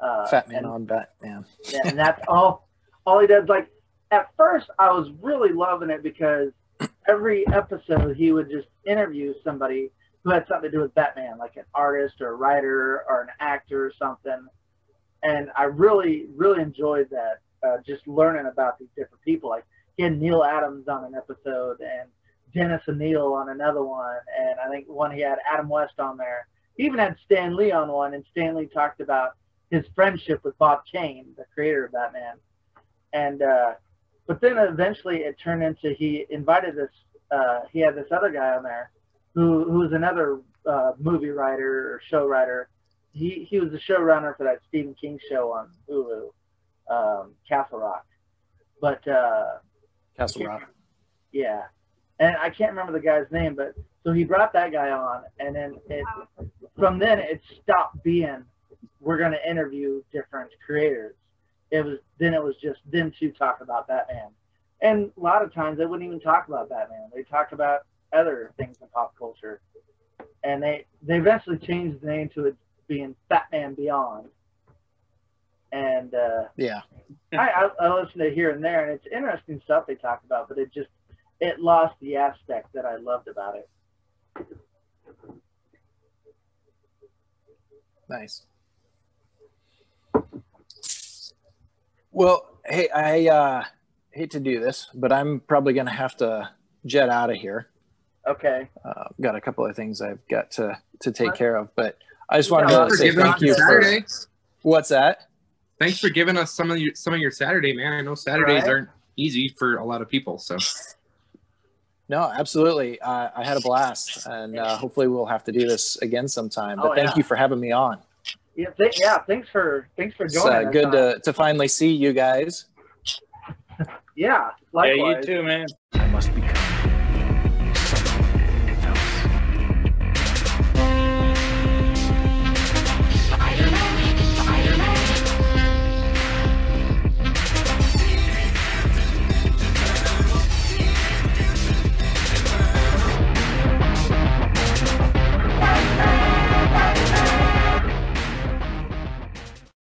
Uh, fat man and, on batman yeah, and [LAUGHS] that's all all he does. Like at first, I was really loving it because every episode he would just interview somebody who had something to do with Batman, like an artist or a writer or an actor or something. And I really, really enjoyed that. Uh, just learning about these different people. Like he had Neal Adams on an episode and Dennis O'Neil on another one, and I think one he had Adam West on there. He even had Stan Lee on one, and Stan Lee talked about his friendship with Bob Kane, the creator of Batman. And uh, but then eventually it turned into he invited this. Uh, he had this other guy on there, who who was another uh, movie writer or show writer. He he was the showrunner for that Stephen King show on Hulu, um, Castle Rock. But uh, castle rock yeah, and I can't remember the guy's name, but so he brought that guy on, and then it from then it stopped being we're going to interview different creators. It was then it was just them to talk about Batman, and a lot of times they wouldn't even talk about Batman. They talk about other things in pop culture, and they they eventually changed the name to it being Batman Beyond. And uh, yeah I, I, I listen to here and there, and it's interesting stuff they talk about, but it just it lost the aspect that I loved about it. Nice well hey i uh hate to do this but i'm probably gonna have to jet out of here Okay. uh, got a couple of things I've got to to take What? care of. But I just wanted well, to for say thank us you for what's that? Thanks for giving us some of your some of your Saturday, man. I know Saturdays Right. aren't easy for a lot of people. So No, absolutely. Uh, I had a blast, and uh, hopefully we'll have to do this again sometime. But Oh, thank yeah. you for having me on. Yeah, th- yeah. Thanks for thanks for It's joining. uh, us good to, to finally see you guys. [LAUGHS] Yeah, Likewise. Yeah, you too, man. I must be